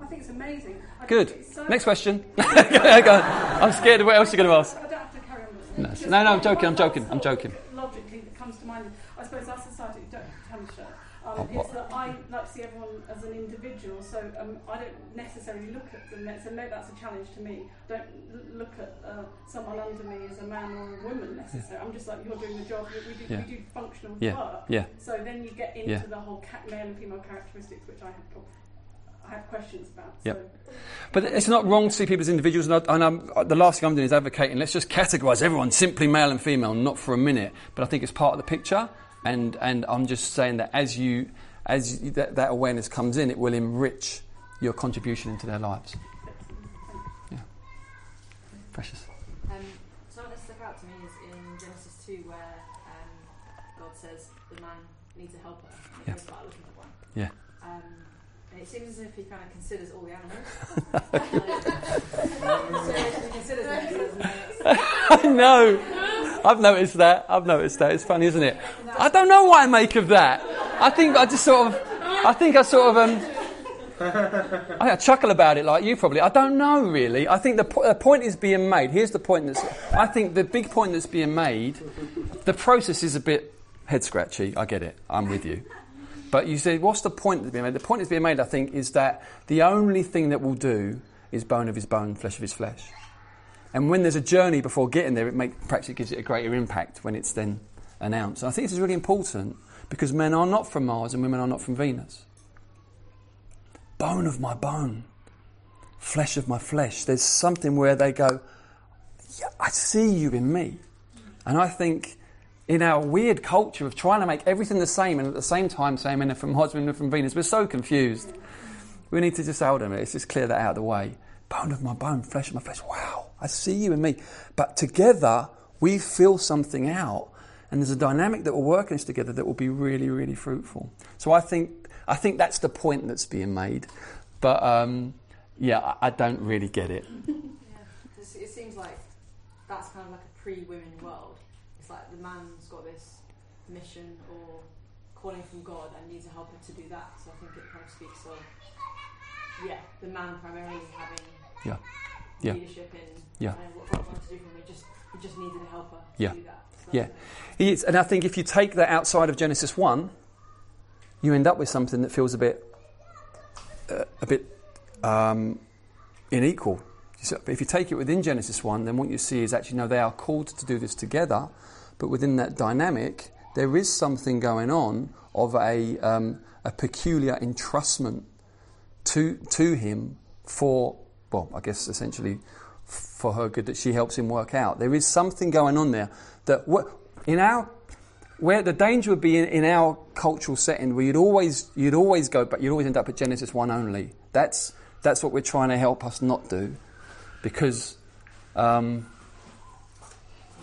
I think it's amazing. I Good. it's so Next question. I'm scared of what else you're going to ask. No, no, no, I'm joking, I'm joking, I'm joking. Logically, that comes to mind. I suppose our society, don't Tanisha, um, Oh, is that I like to see everyone as an individual. So um, I don't necessarily look at them. So no, that's a challenge to me. Don't look at uh, someone under me as a man or a woman necessarily. I'm just like you're doing the job. We, do, Yeah. we do functional Yeah. work. Yeah. So then you get into Yeah. the whole male and female characteristics, which I have. prob- I have questions about. Yep. So But it's not wrong to see people as individuals. And, I, and I'm, the last thing I'm doing is advocating let's just categorise everyone simply male and female, not for a minute. But I think it's part of the picture. And, and I'm just saying that as you as you, that, that awareness comes in, it will enrich your contribution into their lives. Yeah. Precious. I know. I've noticed that. I've noticed that. It's funny, isn't it? I don't know what I make of that. I think I just sort of, I think I sort of, um, I chuckle about it like you probably. I don't know really. I think the, po- the point is being made. Here's the point that's, I think the big point that's being made, the process is a bit head scratchy. I get it. I'm with you. But you say, what's the point that's being made? The point that's being made, I think, is that the only thing that will do is bone of his bone, flesh of his flesh. And when there's a journey before getting there, it make, perhaps it gives it a greater impact when it's then announced. And I think this is really important because men are not from Mars and women are not from Venus. Bone of my bone, flesh of my flesh. There's something where they go, yeah, I see you in me. And I think in our weird culture of trying to make everything the same and at the same time saying men from Mars, women are from Venus, we're so confused. We need to just hold them. Let's just clear that out of the way. Bone of my bone, flesh of my flesh. Wow, I see you and me. But together, we fill something out, and there's a dynamic that will work in together that will be really, really fruitful. So I think I think that's the point that's being made. But um, yeah, I, I don't really get it. Yeah, it seems like that's kind of like a pre-women world. It's like the man's got this mission or calling from God and needs a helper to do that. So I think it kind of speaks of, yeah, the man primarily having Yeah. Yeah. leadership in Yeah. what God wanted to do for him. He just, he just needed a helper to Yeah. do that. So Yeah. He is, and I think if you take that outside of Genesis one, you end up with something that feels a bit, uh, a bit um, unequal. But if you take it within Genesis one, then what you see is actually no, they are called to do this together, but within that dynamic, there is something going on of a um, a peculiar entrustment to to him for well, I guess essentially for her good that she helps him work out. There is something going on there that in our where the danger would be in, in our cultural setting where you'd always you'd always go but you'd always end up at Genesis one only. That's that's what we're trying to help us not do, because um,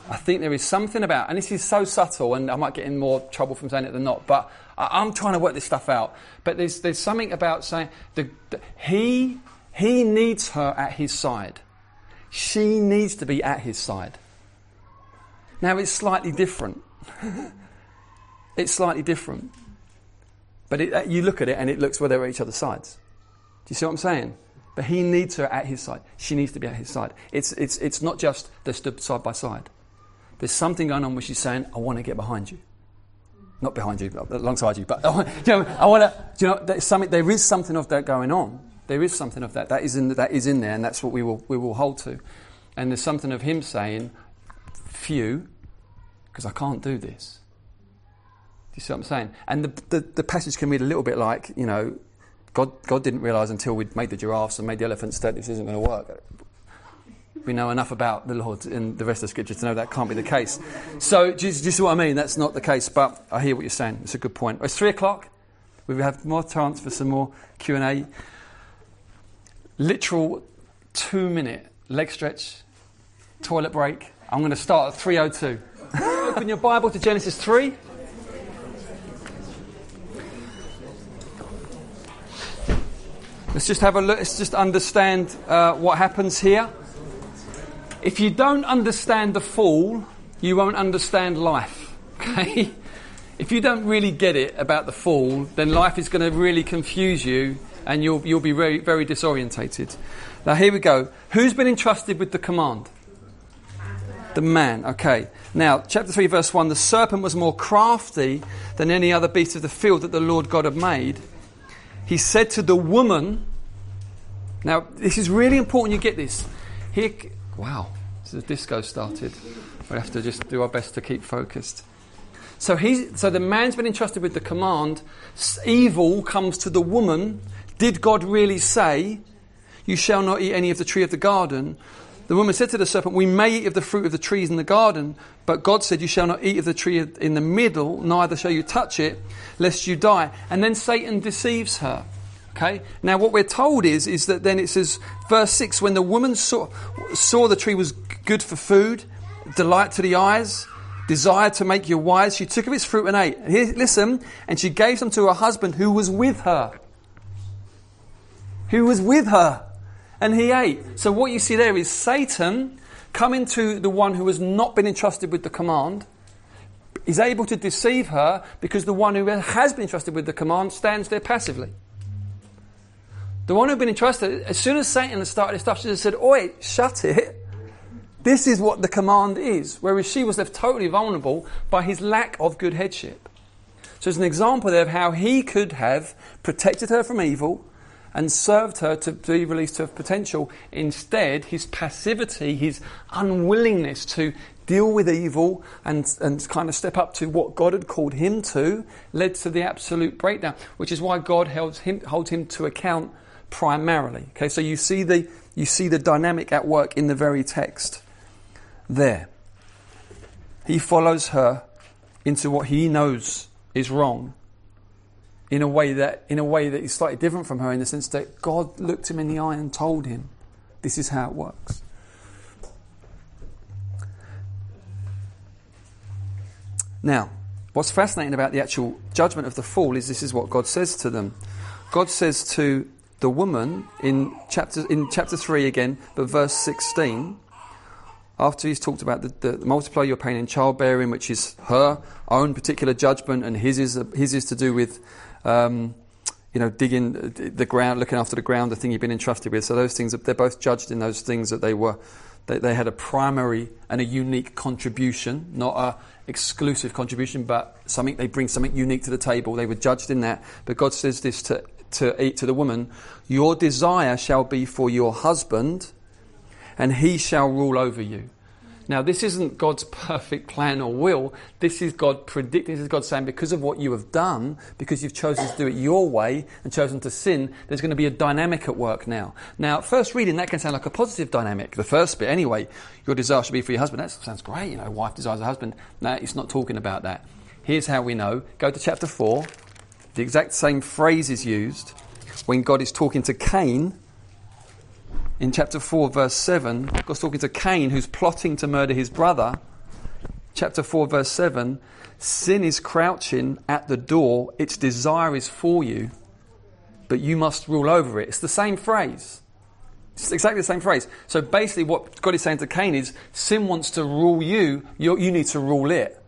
I think there is something about, and this is so subtle, and I might get in more trouble from saying it than not, but I, I'm trying to work this stuff out. But there's there's something about saying the, the, he he needs her at his side. She needs to be at his side. Now it's slightly different. it's slightly different. But it, you look at it and it looks where they're at each other's sides. Do you see what I'm saying? But he needs her at his side. She needs to be at his side. It's, it's, it's not just they're stood side by side. There's something going on where she's saying, I want to get behind you. Not behind you, alongside you. But I want, you know, I want to, you know, there's something, there is something of that going on. There is something of that. That is in, that is in there, and that's what we will, we will hold to. And there's something of him saying, few, because I can't do this. Do you see what I'm saying? And the, the, the passage can read a little bit like, you know, God, God didn't realise until we'd made the giraffes and made the elephants that this isn't going to work. We know enough about the Lord in the rest of scripture to know that can't be the case. So, do you, do you see what I mean? That's not the case, but I hear what you're saying. It's a good point. It's three o'clock. We have more chance for some more Q&A. Literal two-minute leg stretch, toilet break. I'm going to start at 3.02. Open your Bible to Genesis 3. Let's just have a look. Let's just understand uh, what happens here. If you don't understand the fall, you won't understand life. Okay? If you don't really get it about the fall, then life is going to really confuse you and you'll, you'll be very, very disorientated. Now, here we go. Who's been entrusted with the command? The man. Okay. Now, chapter 3, verse 1 the serpent was more crafty than any other beast of the field that the Lord God had made. He said to the woman, now, this is really important you get this. Here, wow, so the disco started. We have to just do our best to keep focused. So, he, so the man's been entrusted with the command. Evil comes to the woman. Did God really say, You shall not eat any of the tree of the garden? The woman said to the serpent, We may eat of the fruit of the trees in the garden, but God said, You shall not eat of the tree in the middle, neither shall you touch it, lest you die. And then Satan deceives her. Okay? Now, what we're told is, is that then it says, verse 6 when the woman saw, saw the tree was good for food, delight to the eyes, desire to make you wise, she took of its fruit and ate. Here, listen, and she gave some to her husband who was with her. Who was with her. And he ate. So, what you see there is Satan coming to the one who has not been entrusted with the command. Is able to deceive her because the one who has been entrusted with the command stands there passively. The one who'd been entrusted, as soon as Satan had started his stuff, she just said, Oi, shut it. This is what the command is. Whereas she was left totally vulnerable by his lack of good headship. So it's an example there of how he could have protected her from evil and served her to be released to her potential. Instead, his passivity, his unwillingness to deal with evil and, and kind of step up to what God had called him to led to the absolute breakdown, which is why God holds him, holds him to account primarily. Okay, so you see the you see the dynamic at work in the very text there. He follows her into what he knows is wrong in a way that in a way that is slightly different from her in the sense that God looked him in the eye and told him this is how it works. Now, what's fascinating about the actual judgment of the fall is this is what God says to them. God says to the woman in chapter, in chapter 3 again, but verse 16, after he's talked about the, the, multiply your pain in childbearing, which is her own particular judgment, and his is, his is to do with, um, you know, digging the ground, looking after the ground, the thing you've been entrusted with. So those things, they're both judged in those things that they were, they, they had a primary and a unique contribution, not a exclusive contribution, but something they bring something unique to the table. They were judged in that. But God says this to to eat to the woman, Your desire shall be for your husband, and he shall rule over you. Now, this isn't God's perfect plan or will. This is God predicting. This is God saying, because of what you have done, because you've chosen to do it your way and chosen to sin, there's going to be a dynamic at work now. Now, first reading, that can sound like a positive dynamic. The first bit, anyway, your desire should be for your husband. That sounds great, you know, wife desires a husband. No, it's not talking about that. Here's how we know. Go to chapter 4. The exact same phrase is used when God is talking to Cain in chapter 4, verse 7. God's talking to Cain, who's plotting to murder his brother. Chapter 4, verse 7 Sin is crouching at the door, its desire is for you, but you must rule over it. It's the same phrase. It's exactly the same phrase. So basically, what God is saying to Cain is sin wants to rule you, you, need to rule it.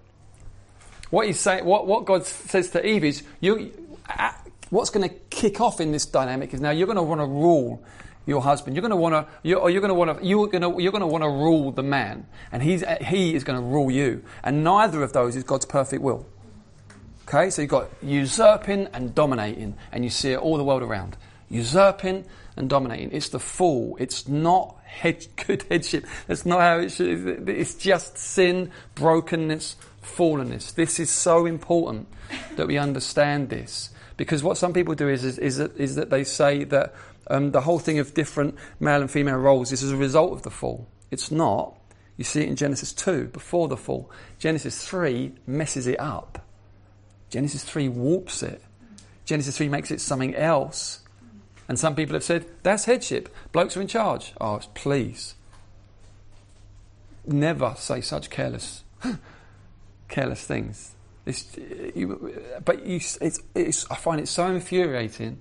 What he's saying, what, what God says to Eve is, you, what's going to kick off in this dynamic is now you're going to want to rule your husband. You're going to want to, you're, or you're going to want to, you're going to, you're going to want to rule the man, and he's, he is going to rule you. And neither of those is God's perfect will. Okay, so you've got usurping and dominating, and you see it all the world around. Usurping and dominating. It's the fall. It's not head, good headship. That's not how it should. It's just sin, brokenness, fallenness. This is so important that we understand this. Because what some people do is, is, is, that, is that they say that um, the whole thing of different male and female roles is as a result of the fall. It's not. You see it in Genesis 2, before the fall. Genesis 3 messes it up. Genesis 3 warps it. Genesis 3 makes it something else. And some people have said, that's headship. Blokes are in charge. Oh, please. Never say such careless careless things. It's, you, but you, it's, it's, I find it so infuriating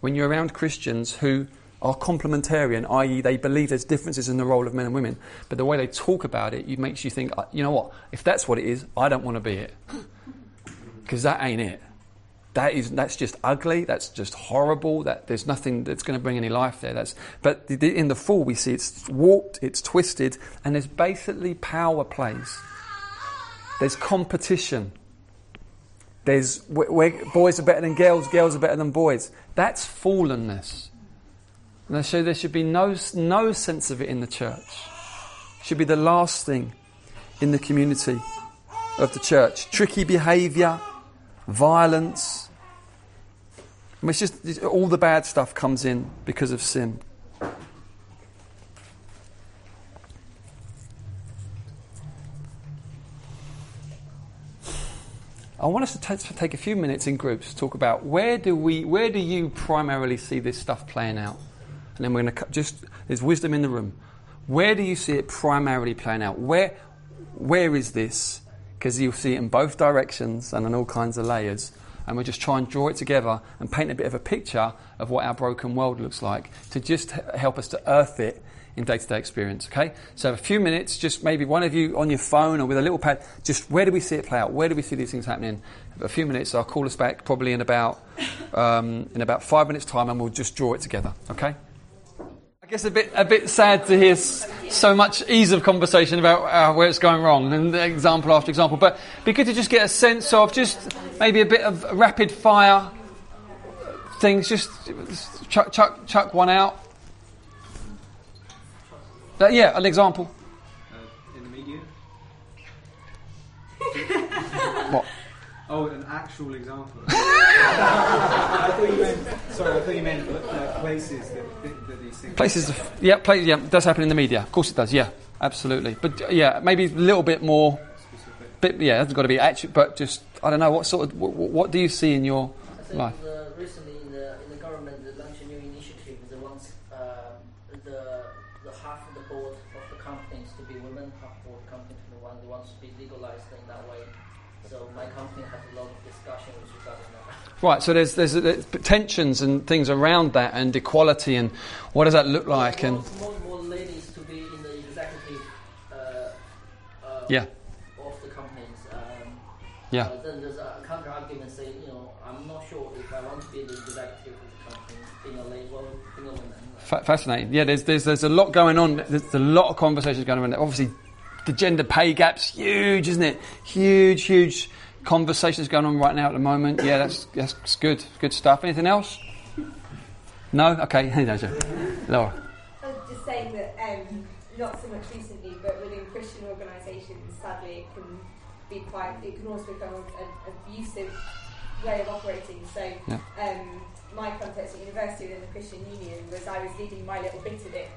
when you're around Christians who are complementarian, i.e., they believe there's differences in the role of men and women, but the way they talk about it, it makes you think, "Uh, you know what? If that's what it is, I don't want to be it, because that ain't it. That is that's just ugly. That's just horrible. That there's nothing that's going to bring any life there. That's but in the fall we see it's warped, it's twisted, and there's basically power plays. There's competition. There's boys are better than girls, girls are better than boys. That's fallenness. And so there should be no, no sense of it in the church. Should be the last thing in the community of the church. Tricky behaviour, violence. I mean, it's just all the bad stuff comes in because of sin. I want us to, to take a few minutes in groups to talk about where do we, where do you primarily see this stuff playing out, and then we're going to just there's wisdom in the room. Where do you see it primarily playing out? Where, where is this? Because you'll see it in both directions and in all kinds of layers. And we'll just try and draw it together and paint a bit of a picture of what our broken world looks like to just help us to earth it in day to day experience. Okay? So, a few minutes, just maybe one of you on your phone or with a little pad, just where do we see it play out? Where do we see these things happening? A few minutes, I'll call us back probably in about, um, in about five minutes' time and we'll just draw it together. Okay? I guess a bit a bit sad to hear so much ease of conversation about uh, where it's going wrong and example after example. But be good to just get a sense of just maybe a bit of rapid fire things. Just chuck chuck chuck one out. Uh, yeah, an example. Uh, in the media? What? Oh, an actual example. I thought you meant. Sorry, I thought you meant uh, places that, that, that these things. Places, of, yeah, play, yeah, it does happen in the media. Of course it does. Yeah, absolutely. But uh, yeah, maybe a little bit more. Specific. Bit, yeah, it hasn't got to be actual, but just I don't know what sort of what, what do you see in your I think life? the, recently in the in the government they launched a new initiative. They want uh, the the half of the board of the companies to be women, half of the company to be one. They want to be legalized in that way. So my company has a lot of discussion with regarding that. Right, so there's, there's, there's tensions and things around that and equality and what does that look like and more, more ladies to be in the executive uh, uh, yeah, of the companies. Um, yeah, Uh, then there's a counter argument saying, you know, I'm not sure if I want to be in the executive of the company, being a lady, well, being a woman. Fa- fascinating. Yeah, there's, there's, there's a lot going on. There's a lot of conversations going on. Obviously, the gender pay gap's huge, isn't it? Huge, huge conversations going on right now at the moment. Yeah, that's, that's good, good stuff. Anything else? No? Okay, no. Laura. I was just saying that um, not so much recently, but within Christian organisations, sadly, it can be quite. It can also become an abusive way of operating. So, Yeah. um, my context at university within the Christian Union was I was leading my little bit of it,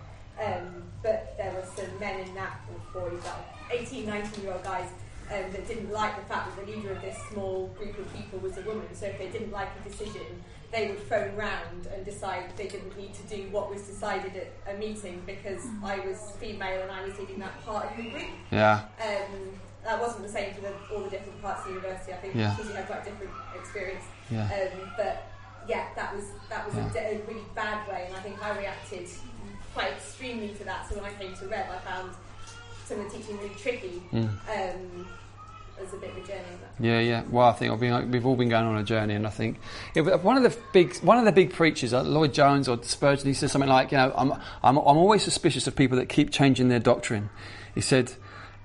um, but there were some men in that, or boys, like 18, 19 year old guys. Um, that didn't like the fact that the leader of this small group of people was a woman. So if they didn't like a decision, they would phone round and decide they didn't need to do what was decided at a meeting because I was female and I was leading that part of the group. Yeah, Um, that wasn't the same for the, all the different parts of the university. I think Yeah. because you had quite different experience. yeah, Um, but yeah, that was that was Yeah. a, de- a really bad way, and I think I reacted quite extremely to that. So when I came to Rev, I found some of the teaching really tricky. mm. Um, as a bit of a journey. But yeah, yeah. Well, I think I've been, we've all been going on a journey, and I think yeah, one of the big one of the big preachers, like Lloyd Jones or Spurgeon, he said something like, you know, I'm, I'm, I'm always suspicious of people that keep changing their doctrine. He said,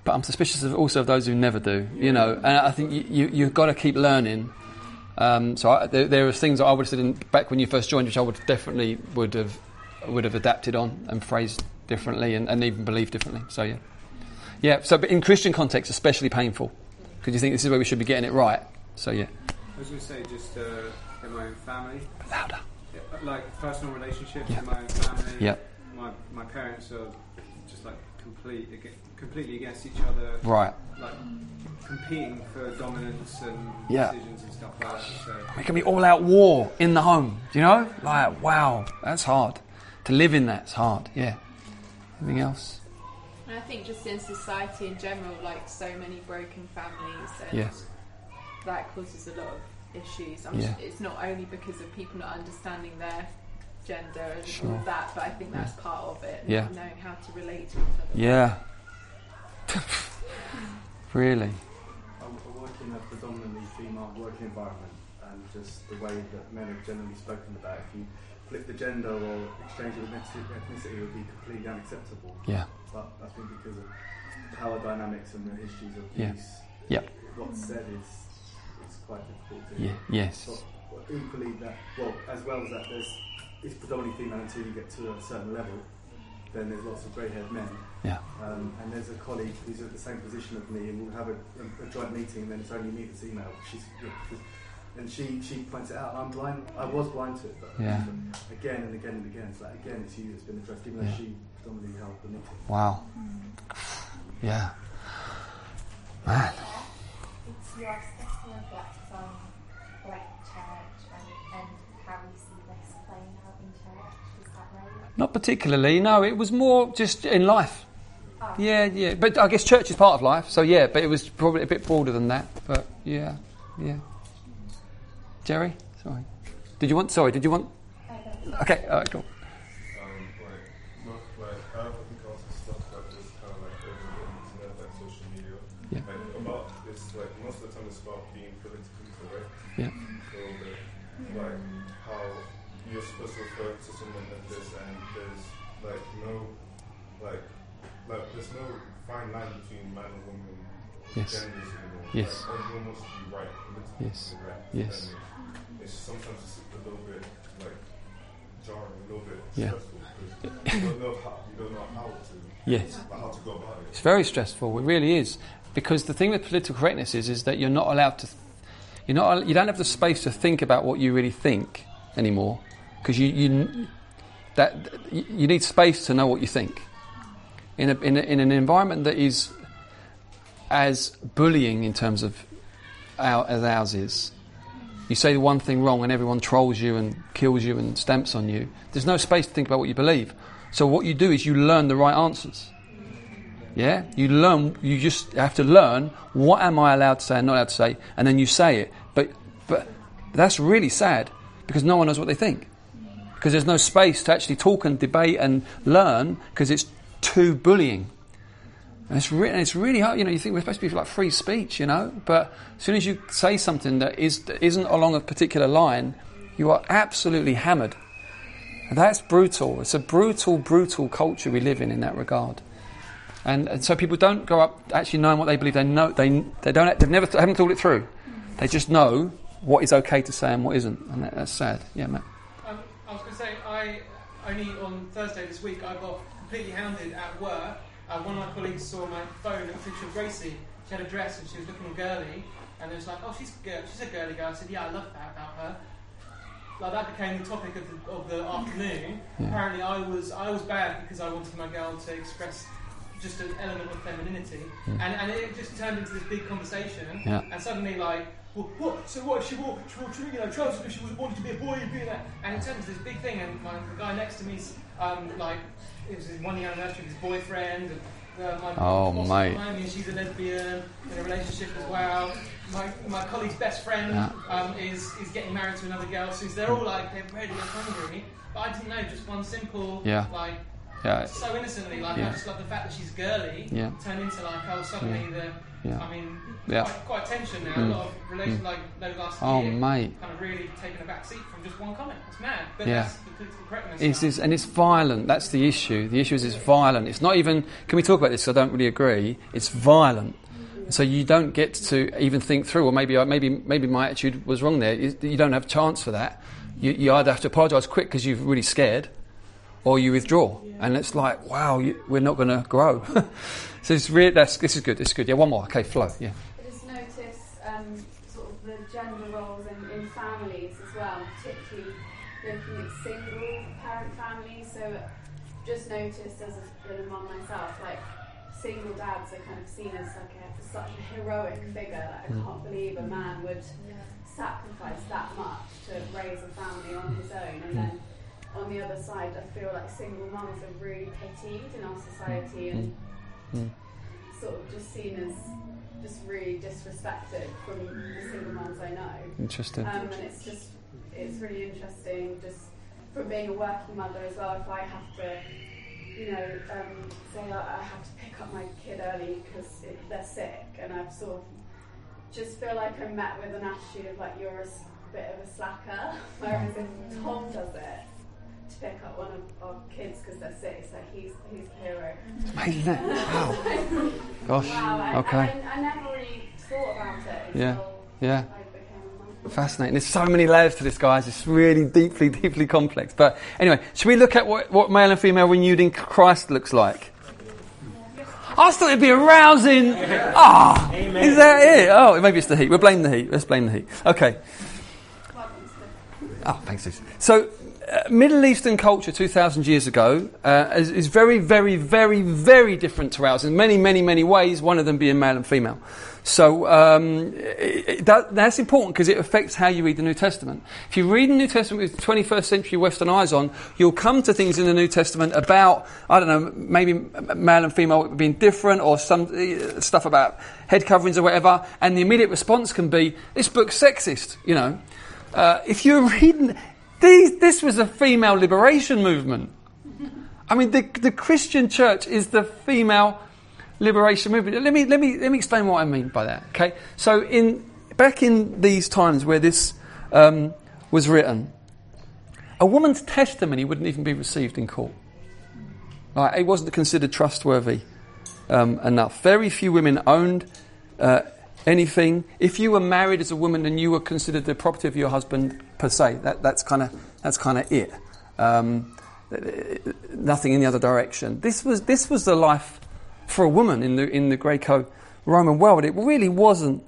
but I'm suspicious of also of those who never do. You know, and I think you, you you've got to keep learning. Um, so I, there, there are things that I would have said in, back when you first joined, which I would definitely would have would have adapted on and phrased differently and, and even believed differently. So yeah, yeah. So but in Christian context, especially painful because you think this is where we should be getting it right. So yeah, I was going to say just uh, in my own family, louder. like personal relationships Yeah. in my own family. Yeah. My my parents are just like complete completely against each other. Right. Like competing for dominance and Yeah. decisions and stuff like that. So It can be all out war in the home. Do you know? Like wow, that's hard. To live in that's hard. Yeah. Anything else? And I think just in society in general, like so many broken families, and Yes. that causes a lot of issues. I'm Yeah. su- it's not only because of people not understanding their gender and all Sure. of that, but I think that's part of it. Yeah. Knowing how to relate to each other. Yeah. really. I, I work in a predominantly female working environment, and just the way that men have generally spoken about if you flip the gender or exchange with ethnicity, would be completely unacceptable. Yeah. But I think because of power dynamics and the histories of Yeah. abuse, Yep. what's said is it's quite difficult to. Yeah. Yes. But, equally, that well, as well as that, there's it's predominantly female until you get to a certain level. Then there's lots of grey-haired men. Yeah. Um, and there's a colleague who's at the same position as me, and we'll have a, a, a joint meeting, and then it's only me that's email. She's, yeah, and she, she points it out. I'm blind. I was blind to it, but Yeah. again and again and again. It's like again, it's you that's been addressed, even though Yeah. she predominantly held the meeting. Wow. Yeah. Man. It's your stuff to reflect on like church and, and how you see this playing out in church. Is that right? Not particularly. No, it was more just in life. Oh. Yeah, yeah. But I guess church is part of life, so yeah. But it was probably a bit broader than that. But yeah, yeah. Jerry, sorry. Did you want? Sorry, did you want? Okay. All right. Cool. Um, like, not, like, I have think also stuff that is kind of like over the internet, like social media. Yeah. Like, about this, like, most of the time it's about being politically correct. Yeah. So, like, how you're supposed to refer to someone as this, and there's, like, no, like, like, there's no fine line between man and woman Yes. genders anymore. Yes. Like, everyone wants to be right, Yes. Yes. To Yes. how to go about it. It's very stressful. It really is, because the thing with political correctness is, is that you're not allowed to. You're not. You don't have the space to think about what you really think anymore, because you, you that you you need space to know what you think. In a, in, a, in an environment that is as bullying in terms of our, as ours is, you say the one thing wrong and everyone trolls you and kills you and stamps on you. There's no space to think about what you believe. So what you do is you learn the right answers. Yeah, you learn. You just have to learn what am I allowed to say and not allowed to say, and then you say it. But but that's really sad because no one knows what they think because there's no space to actually talk and debate and learn because it's too bullying. And it's, re- it's really hard. You know, you think we're supposed to be like free speech, you know, but as soon as you say something that is that isn't along a particular line, you are absolutely hammered. And that's brutal. It's a brutal, brutal culture we live in in that regard. And, and so people don't grow up actually knowing what they believe. They know they they don't they've never haven't thought it through. They just know what is okay to say and what isn't, and that, that's sad. Yeah, Matt. Um, I was going to say, I only on Thursday this week I got completely hounded at work. Uh, one of my colleagues saw my phone and picture of Gracie. She had a dress and she was looking girly, and it was like, oh, she's girl, she's a girly girl. I said, yeah, I love that about her. Like that became the topic of the, of the afternoon. Yeah. Apparently, I was I was bad because I wanted my girl to express just an element of femininity, Mm. and, and it just turned into this big conversation. Yeah. And suddenly, like, well, what? So what? if She wore, she wore you know, trousers because she was wanted to be a boy and be that. And it turned into this big thing. And my, the guy next to me's um, like, was one year anniversary of his boyfriend. Uh, my Oh, mate. behind me, she's a lesbian in a relationship as well. My, my colleague's best friend Yeah. um, is, is getting married to another girl, so they're all like they're ready and hungry. But I didn't know just one simple Yeah. like Yeah. so innocently like Yeah. I just love the fact that she's girly Yeah. turned into like oh suddenly the Yeah. I mean Yeah. quite, quite tension now. Mm. A lot of relation Mm. like the last Oh, year mate. kind of really taken a back seat from just one comment. It's mad, but Yeah. that's the political correctness. It's, it's, and it's violent. That's the issue. The issue is it's violent. It's not even. Can we talk about this? I don't really agree. It's violent. So you don't get to even think through, or maybe maybe maybe my attitude was wrong there. You, you don't have a chance for that. You, you either have to apologise quick because you're really scared, or you withdraw. And it's like, wow, you, we're not going to grow. so it's really that's this is good. This is good. Yeah, one more. Okay, Flo. Yeah. I just notice um, sort of the gender roles in, in families as well, particularly looking at single parent families. So just noticed as a, as a mum myself, like single dads are kind of seen as like a, such a heroic figure. Like I Mm. can't believe a man would sacrifice that much to raise a family on his own, and then on the other side, I feel like single mums are really pitied in our society and Mm. sort of just seen as just really disrespected from the single moms I know. Interesting. Um, and it's just, it's really interesting just from being a working mother as well, if I have to, you know, um, say like, I have to pick up my kid early because they're sick and I've sort of just feel like I'm met with an attitude of like, you're a bit of a slacker, whereas if Tom does it, to pick up one of our kids because they're sick, so he's, he's the hero. amazing, isn't it? Wow. Gosh, Wow, and, okay. and I, I never really thought about it until Yeah, yeah. I became a mum. Fascinating. There's so many layers to this, guys. It's really deeply, deeply complex. But anyway, should we look at what, what male and female renewed in Christ looks like? I thought it'd be arousing. Ah, is that it? Oh, maybe it's the heat. We'll blame the heat. Let's blame the heat. Okay. Oh, thanks, Susan. So, uh, Middle Eastern culture 2,000 years ago uh, is, is very, very, very, very different to ours in many, many, many ways, one of them being male and female. So um, it, that, that's important because it affects how you read the New Testament. If you read the New Testament with 21st century Western eyes on, you'll come to things in the New Testament about, I don't know, maybe male and female being different or some uh, stuff about head coverings or whatever, and the immediate response can be, this book's sexist, you know. Uh, if you're reading, these, this was a female liberation movement. I mean, the, the Christian church is the female liberation movement. Let me, let, me, let me explain what I mean by that, okay? So, in, back in these times where this um, was written, a woman's testimony wouldn't even be received in court. Like, it wasn't considered trustworthy um, enough. Very few women owned uh, anything. If you were married as a woman, and you were considered the property of your husband per se. That, that's kind of that's kind of it. Um, nothing in the other direction. This was this was the life for a woman in the in the Greco-Roman world. It really wasn't.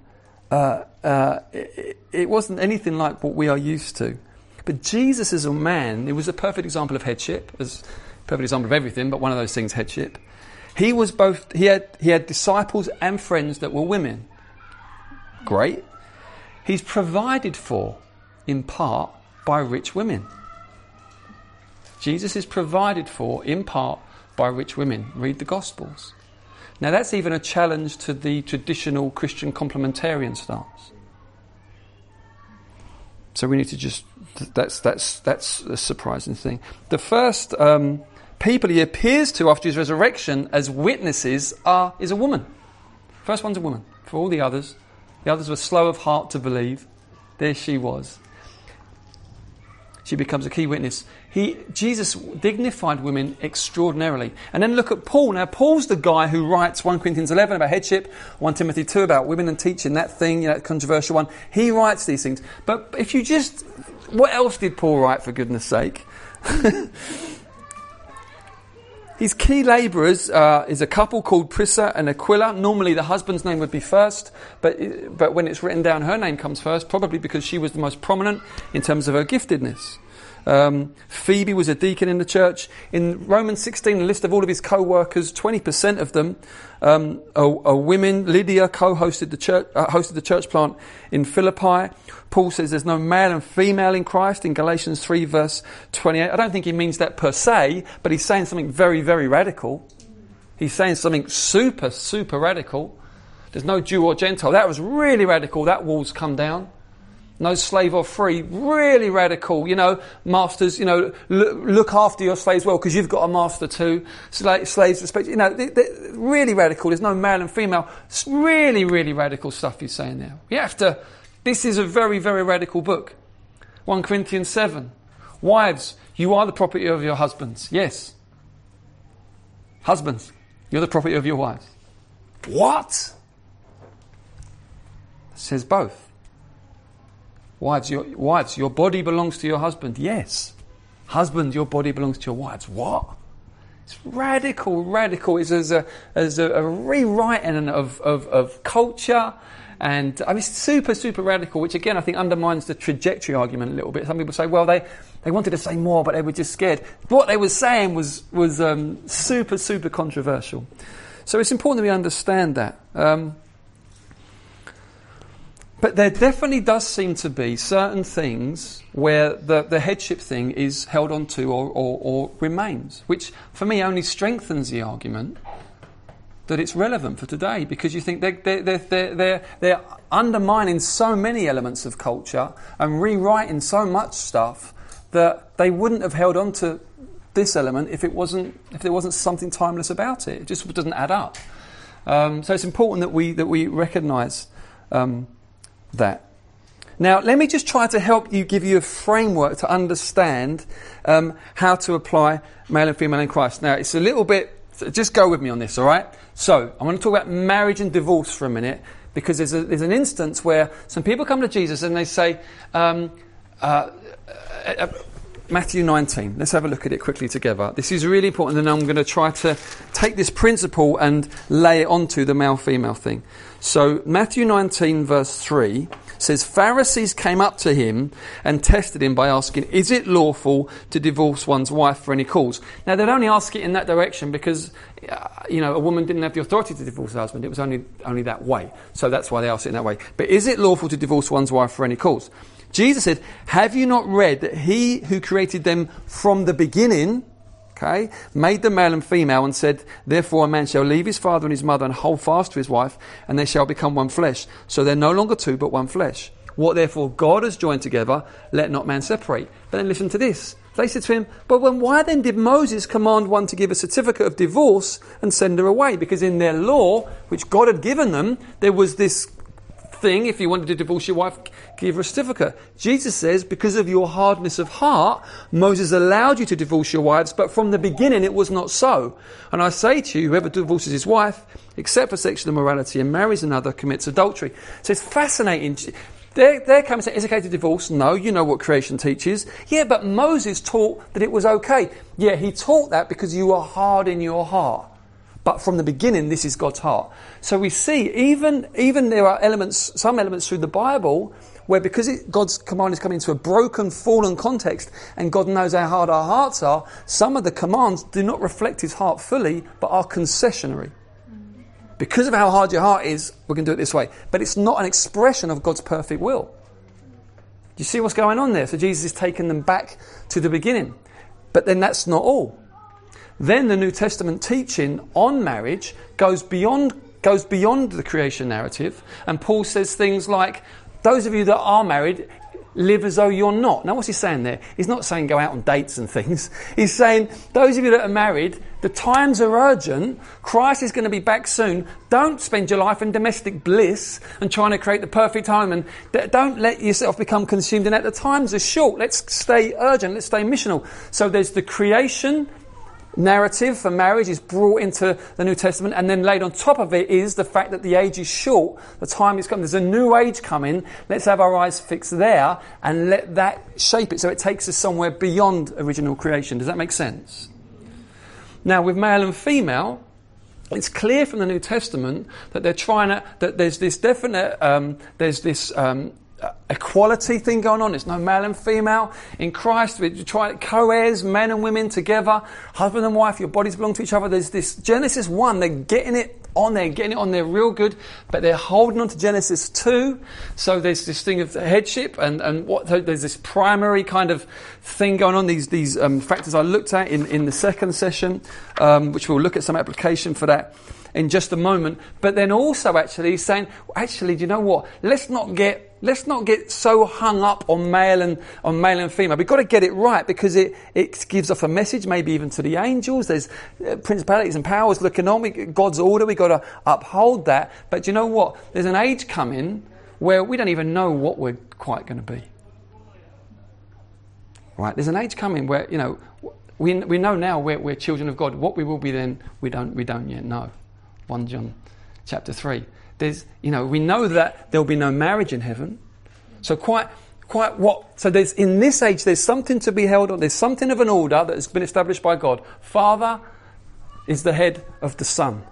Uh, uh, it, it wasn't anything like what we are used to. But Jesus, as a man, it was a perfect example of headship, as perfect example of everything. But one of those things, headship. He was both. He had he had disciples and friends that were women. Great. He's provided for, in part, by rich women. Jesus is provided for, in part, by rich women. Read the Gospels. Now, that's even a challenge to the traditional Christian complementarian stance. So we need to just. That's, that's, that's a surprising thing. The first um, people he appears to after his resurrection as witnesses are, is a woman. First one's a woman. For all the others, the others were slow of heart to believe. There she was. She becomes a key witness. He, Jesus dignified women extraordinarily. And then look at Paul. Now, Paul's the guy who writes 1 Corinthians 11 about headship, 1 Timothy 2 about women and teaching, that thing, you know, that controversial one. He writes these things. But if you just, what else did Paul write, for goodness sake? His key labourers uh, is a couple called Prisca and Aquila. Normally, the husband's name would be first, but, but when it's written down, her name comes first, probably because she was the most prominent in terms of her giftedness. Um, Phoebe was a deacon in the church. In Romans 16, a list of all of his co workers, 20% of them um, are, are women. Lydia co hosted the, church, uh, hosted the church plant in Philippi. Paul says there's no male and female in Christ in Galatians 3, verse 28. I don't think he means that per se, but he's saying something very, very radical. He's saying something super, super radical. There's no Jew or Gentile. That was really radical. That wall's come down. No slave or free. Really radical. You know, masters, you know, look, after your slaves well because you've got a master too. Sla- slaves respect, you know, they, they, really radical. There's no male and female. It's really, really radical stuff he's saying there. You have to, this is a very, very radical book. 1 Corinthians 7. Wives, you are the property of your husbands. Yes. Husbands, you're the property of your wives. What? Says both. Wives your, wives, your body belongs to your husband. Yes. Husband, your body belongs to your wives. What? It's radical, radical. It's as a, as a, a rewriting of, of, of culture. And I mean, super, super radical, which again I think undermines the trajectory argument a little bit. Some people say, well, they, they wanted to say more, but they were just scared. What they were saying was, was um, super, super controversial. So it's important that we understand that. Um, but there definitely does seem to be certain things where the, the headship thing is held onto or, or, or remains, which for me only strengthens the argument that it's relevant for today because you think they're, they're, they're, they're, they're, they're undermining so many elements of culture and rewriting so much stuff that they wouldn't have held on to this element if it wasn't if there wasn't something timeless about it. It just doesn't add up. Um, so it's important that we that we recognise um, that. Now, let me just try to help you, give you a framework to understand um, how to apply male and female in Christ. Now, it's a little bit. Just go with me on this, all right? So, I want to talk about marriage and divorce for a minute because there's, a, there's an instance where some people come to Jesus and they say, um, uh, uh, uh Matthew 19. Let's have a look at it quickly together. This is really important, and I'm going to try to take this principle and lay it onto the male female thing. So, Matthew 19, verse 3 says, Pharisees came up to him and tested him by asking, Is it lawful to divorce one's wife for any cause? Now, they'd only ask it in that direction because, uh, you know, a woman didn't have the authority to divorce her husband. It was only, only that way. So that's why they asked it in that way. But is it lawful to divorce one's wife for any cause? Jesus said, Have you not read that he who created them from the beginning, okay, made them male and female and said, Therefore a man shall leave his father and his mother and hold fast to his wife, and they shall become one flesh. So they're no longer two, but one flesh. What therefore God has joined together, let not man separate. But then listen to this. They said to him, But when, why then did Moses command one to give a certificate of divorce and send her away? Because in their law, which God had given them, there was this thing, if you wanted to divorce your wife, give her a certificate. Jesus says, because of your hardness of heart, Moses allowed you to divorce your wives, but from the beginning it was not so. And I say to you, whoever divorces his wife, except for sexual immorality, and marries another, commits adultery. So it's fascinating. Saying, is it okay to divorce? No, you know what creation teaches. Yeah, but Moses taught that it was okay. Yeah, he taught that because you are hard in your heart. But from the beginning, this is God's heart. So we see, even, even there are elements, some elements through the Bible, where because it, God's command is coming into a broken, fallen context, and God knows how hard our hearts are, some of the commands do not reflect his heart fully, but are concessionary. Because of how hard your heart is, we're going to do it this way. But it's not an expression of God's perfect will. Do you see what's going on there? So Jesus is taking them back to the beginning. But then that's not all. Then the New Testament teaching on marriage goes beyond, goes beyond the creation narrative, and Paul says things like, Those of you that are married, live as though you're not. Now, what's he saying there? He's not saying go out on dates and things. He's saying, those of you that are married, the times are urgent. Christ is going to be back soon. Don't spend your life in domestic bliss and trying to create the perfect home. And don't let yourself become consumed in that. The times are short. Let's stay urgent. Let's stay missional. So there's the creation narrative for marriage is brought into the New Testament, and then laid on top of it is the fact that the age is short, the time is coming. There's a new age coming. Let's have our eyes fixed there and let that shape it so it takes us somewhere beyond original creation. Does that make sense? Now, with male and female, it's clear from the New Testament that they're trying to, that there's this definite, um, there's this um, equality thing going on. It's no male and female. In Christ, we try co-heirs, men and women together, husband and wife, your bodies belong to each other. There's this Genesis 1, they're getting it on there, getting it on there real good, but they're holding on to Genesis 2. So there's this thing of headship and, and what, there's this primary kind of thing going on, these, these um, factors I looked at in, in the second session, um, which we'll look at some application for that in just a moment. But then also actually saying, actually, do you know what? Let's not get let's not get so hung up on male and on male and female. We've got to get it right because it, it gives off a message, maybe even to the angels. There's uh, principalities and powers looking on. We, God's order. We've got to uphold that. But you know what? There's an age coming where we don't even know what we're quite going to be. Right? There's an age coming where you know we, we know now we're, we're children of God. What we will be then, we don't we don't yet know. 1 John chapter 3. There's, you know, we know that there'll be no marriage in heaven. So quite, quite what? So there's, in this age, there's something to be held on. There's something of an order that has been established by God. Father is the head of the Son.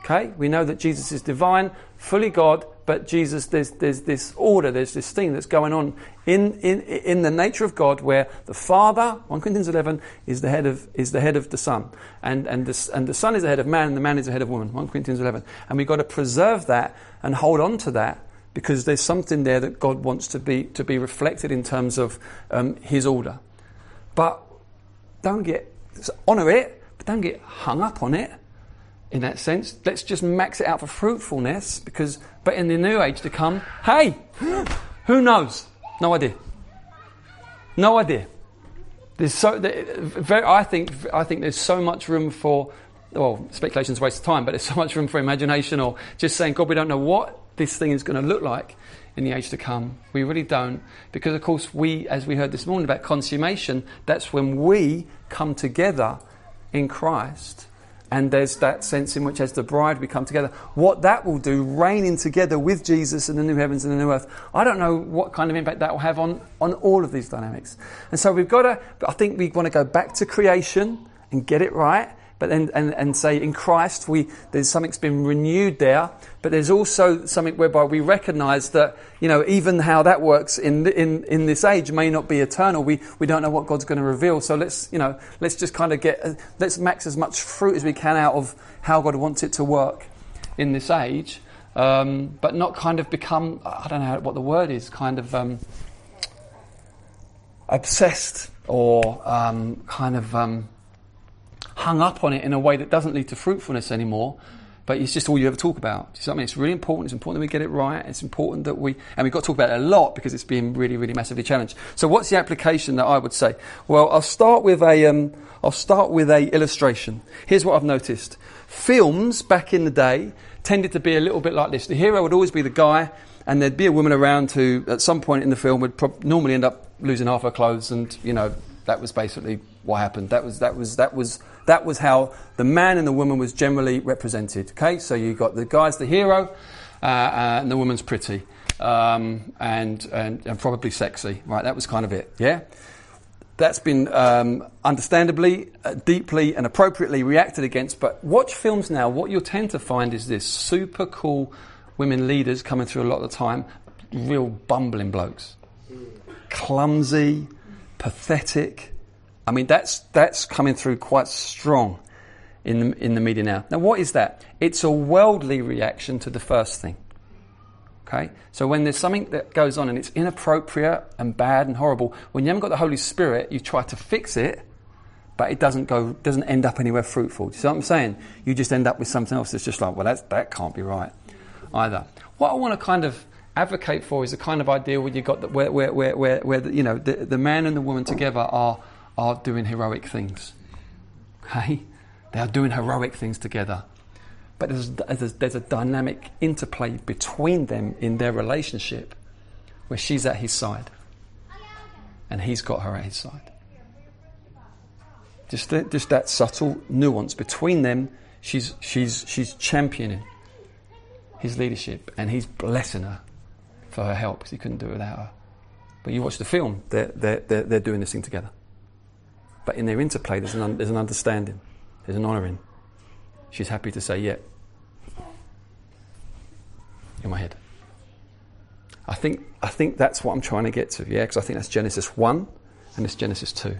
Okay? We know that Jesus is divine, fully God, but Jesus, there's, there's this order, there's this thing that's going on in, in, in the nature of God where the Father, 1 Corinthians 11, is the head of, is the, head of the Son. And, and, the, and the Son is the head of man, and the man is the head of woman, 1 Corinthians 11. And we've got to preserve that and hold on to that because there's something there that God wants to be, to be reflected in terms of um, His order. But don't get, honour it, but don't get hung up on it in that sense. Let's just max it out for fruitfulness because, but in the new age to come, hey, who knows? No idea. No idea. There's so, very, I think, I think there's so much room for, well, speculation's a waste of time, but there's so much room for imagination or just saying, God, we don't know what this thing is going to look like in the age to come. We really don't. Because, of course, we, as we heard this morning about consummation, that's when we come together in Christ and there's that sense in which, as the bride, we come together. What that will do, reigning together with Jesus in the new heavens and the new earth, I don't know what kind of impact that will have on, on all of these dynamics. And so we've got to, I think we want to go back to creation and get it right but then and, and say in Christ we there's something's been renewed there, but there's also something whereby we recognise that you know even how that works in in in this age may not be eternal. We we don't know what God's going to reveal. So let's you know let's just kind of get let's max as much fruit as we can out of how God wants it to work in this age, um, but not kind of become I don't know what the word is kind of. Um, obsessed or um, kind of um, hung up on it in a way that doesn't lead to fruitfulness anymore. But it's just all you ever talk about. Do you know what I mean? It's really important. It's important that we get it right. It's important that we, and we've got to talk about it a lot because it's being really, really massively challenged. So, what's the application that I would say? Well, I'll start with a, um, I'll start with a illustration. Here's what I've noticed. Films back in the day tended to be a little bit like this. The hero would always be the guy, and there'd be a woman around who, at some point in the film, would pro- normally end up losing half her clothes, and you know that was basically what happened. That was that was that was that was how the man and the woman was generally represented. Okay, so you got the guy's the hero, uh, uh, and the woman's pretty, um, and, and, and probably sexy. Right, that was kind of it. Yeah, that's been um, understandably, uh, deeply, and appropriately reacted against. But watch films now. What you'll tend to find is this super cool women leaders coming through a lot of the time, real bumbling blokes, clumsy, pathetic I mean, that's, that's coming through quite strong in the, in the media now. Now, what is that? It's a worldly reaction to the first thing. Okay? So when there's something that goes on and it's inappropriate and bad and horrible, when you haven't got the Holy Spirit, you try to fix it, but it doesn't go, doesn't end up anywhere fruitful. Do you see what I'm saying? You just end up with something else that's just like, well, that's, that can't be right either. What I want to kind of advocate for is the kind of idea where you got the, where, where, where, where, where the, you know, the, the man and the woman together are are doing heroic things. Okay? They are doing heroic things together. But there's, there's, there's, a dynamic interplay between them in their relationship where she's at his side and he's got her at his side. Just, the, just that subtle nuance between them, she's, she's, she's championing his leadership and he's blessing her for her help because he couldn't do it without her. But you watch the film, they're, they're, they're, they're doing this thing together. But in their interplay, there's an, un- there's an understanding, there's an honouring. She's happy to say, yeah, in my head. I think, I think that's what I'm trying to get to, yeah, because I think that's Genesis 1 and it's Genesis 2.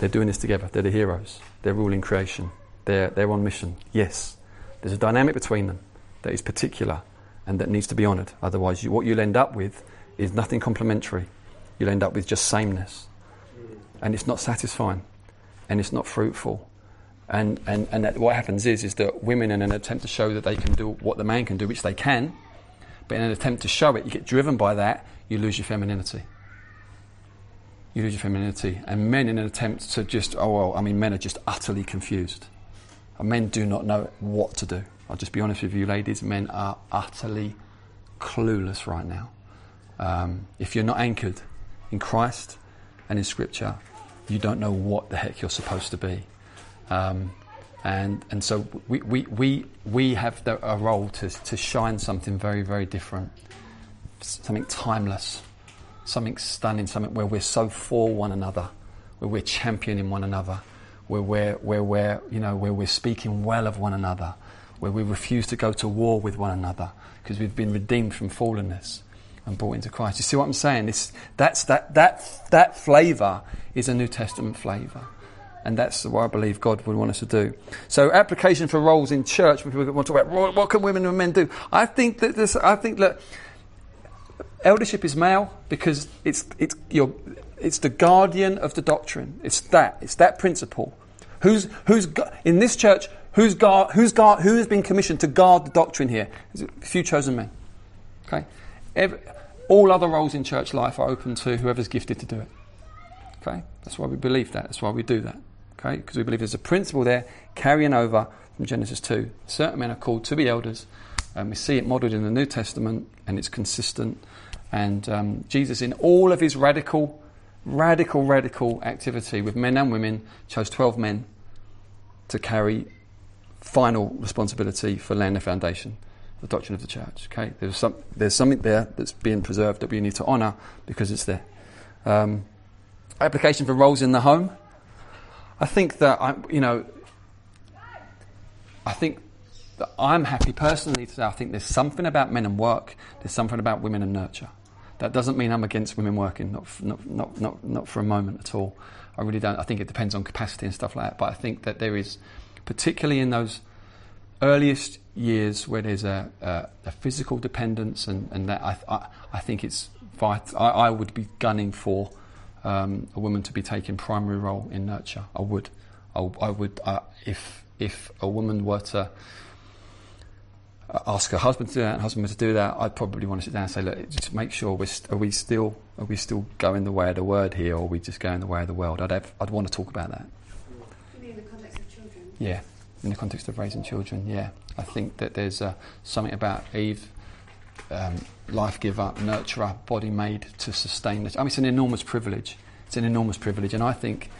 They're doing this together. They're the heroes. They're ruling creation. They're, they're on mission. Yes. There's a dynamic between them that is particular and that needs to be honoured. Otherwise, you, what you'll end up with is nothing complementary. You'll end up with just sameness and it's not satisfying and it's not fruitful. And, and, and that what happens is, is that women, in an attempt to show that they can do what the man can do, which they can, but in an attempt to show it, you get driven by that, you lose your femininity. You lose your femininity. And men, in an attempt to just, oh, well, I mean, men are just utterly confused. And men do not know what to do. I'll just be honest with you, ladies, men are utterly clueless right now. Um, if you're not anchored in Christ, and in Scripture, you don't know what the heck you're supposed to be. Um, and, and so we, we, we, we have the, a role to, to shine something very, very different, something timeless, something stunning, something where we're so for one another, where we're championing one another, where we're, where we're, you know, where we're speaking well of one another, where we refuse to go to war with one another because we've been redeemed from fallenness and brought into Christ. You see what I'm saying? This, that's, that, that, that flavour is a New Testament flavour. And that's what I believe God would want us to do. So, application for roles in church. People want to talk about what can women and men do, I think that this. I think that eldership is male because it's it's your it's the guardian of the doctrine. It's that it's that principle. Who's who's in this church? Who's, guard, who's, guard, who has been commissioned to guard the doctrine here? A few chosen men. Okay? Every, all other roles in church life are open to whoever's gifted to do it. Okay? That's why we believe that. That's why we do that. Okay? Because we believe there's a principle there carrying over from Genesis 2. Certain men are called to be elders, and we see it modelled in the New Testament, and it's consistent. And um, Jesus, in all of his radical, radical, radical activity with men and women, chose 12 men to carry final responsibility for laying the foundation, the doctrine of the church. Okay, there's some, there's something there that's being preserved that we need to honour because it's there. Um, application for roles in the home. I think that I, you know, I think that I'm happy personally to say I think there's something about men and work. There's something about women and nurture. That doesn't mean I'm against women working, not, not, not, not, not for a moment at all. I really don't. I think it depends on capacity and stuff like that. But I think that there is particularly in those earliest years where there's a, a, a physical dependence, and, and that I, I, I think it's vital. I, I, would be gunning for um, a woman to be taking primary role in nurture. I would. I, I would uh, if if a woman were to ask her husband to do that and husband were to do that, I'd probably want to sit down and say, look, just make sure we're st- are we still are we still going the way of the word here, or are we just going the way of the world? I'd have, I'd want to talk about that. in the context of Yeah, in the context of raising children, yeah. I think that there's uh, something about Eve, um, life giver, nurturer, body made to sustain this. I mean, it's an enormous privilege. It's an enormous privilege, and I think,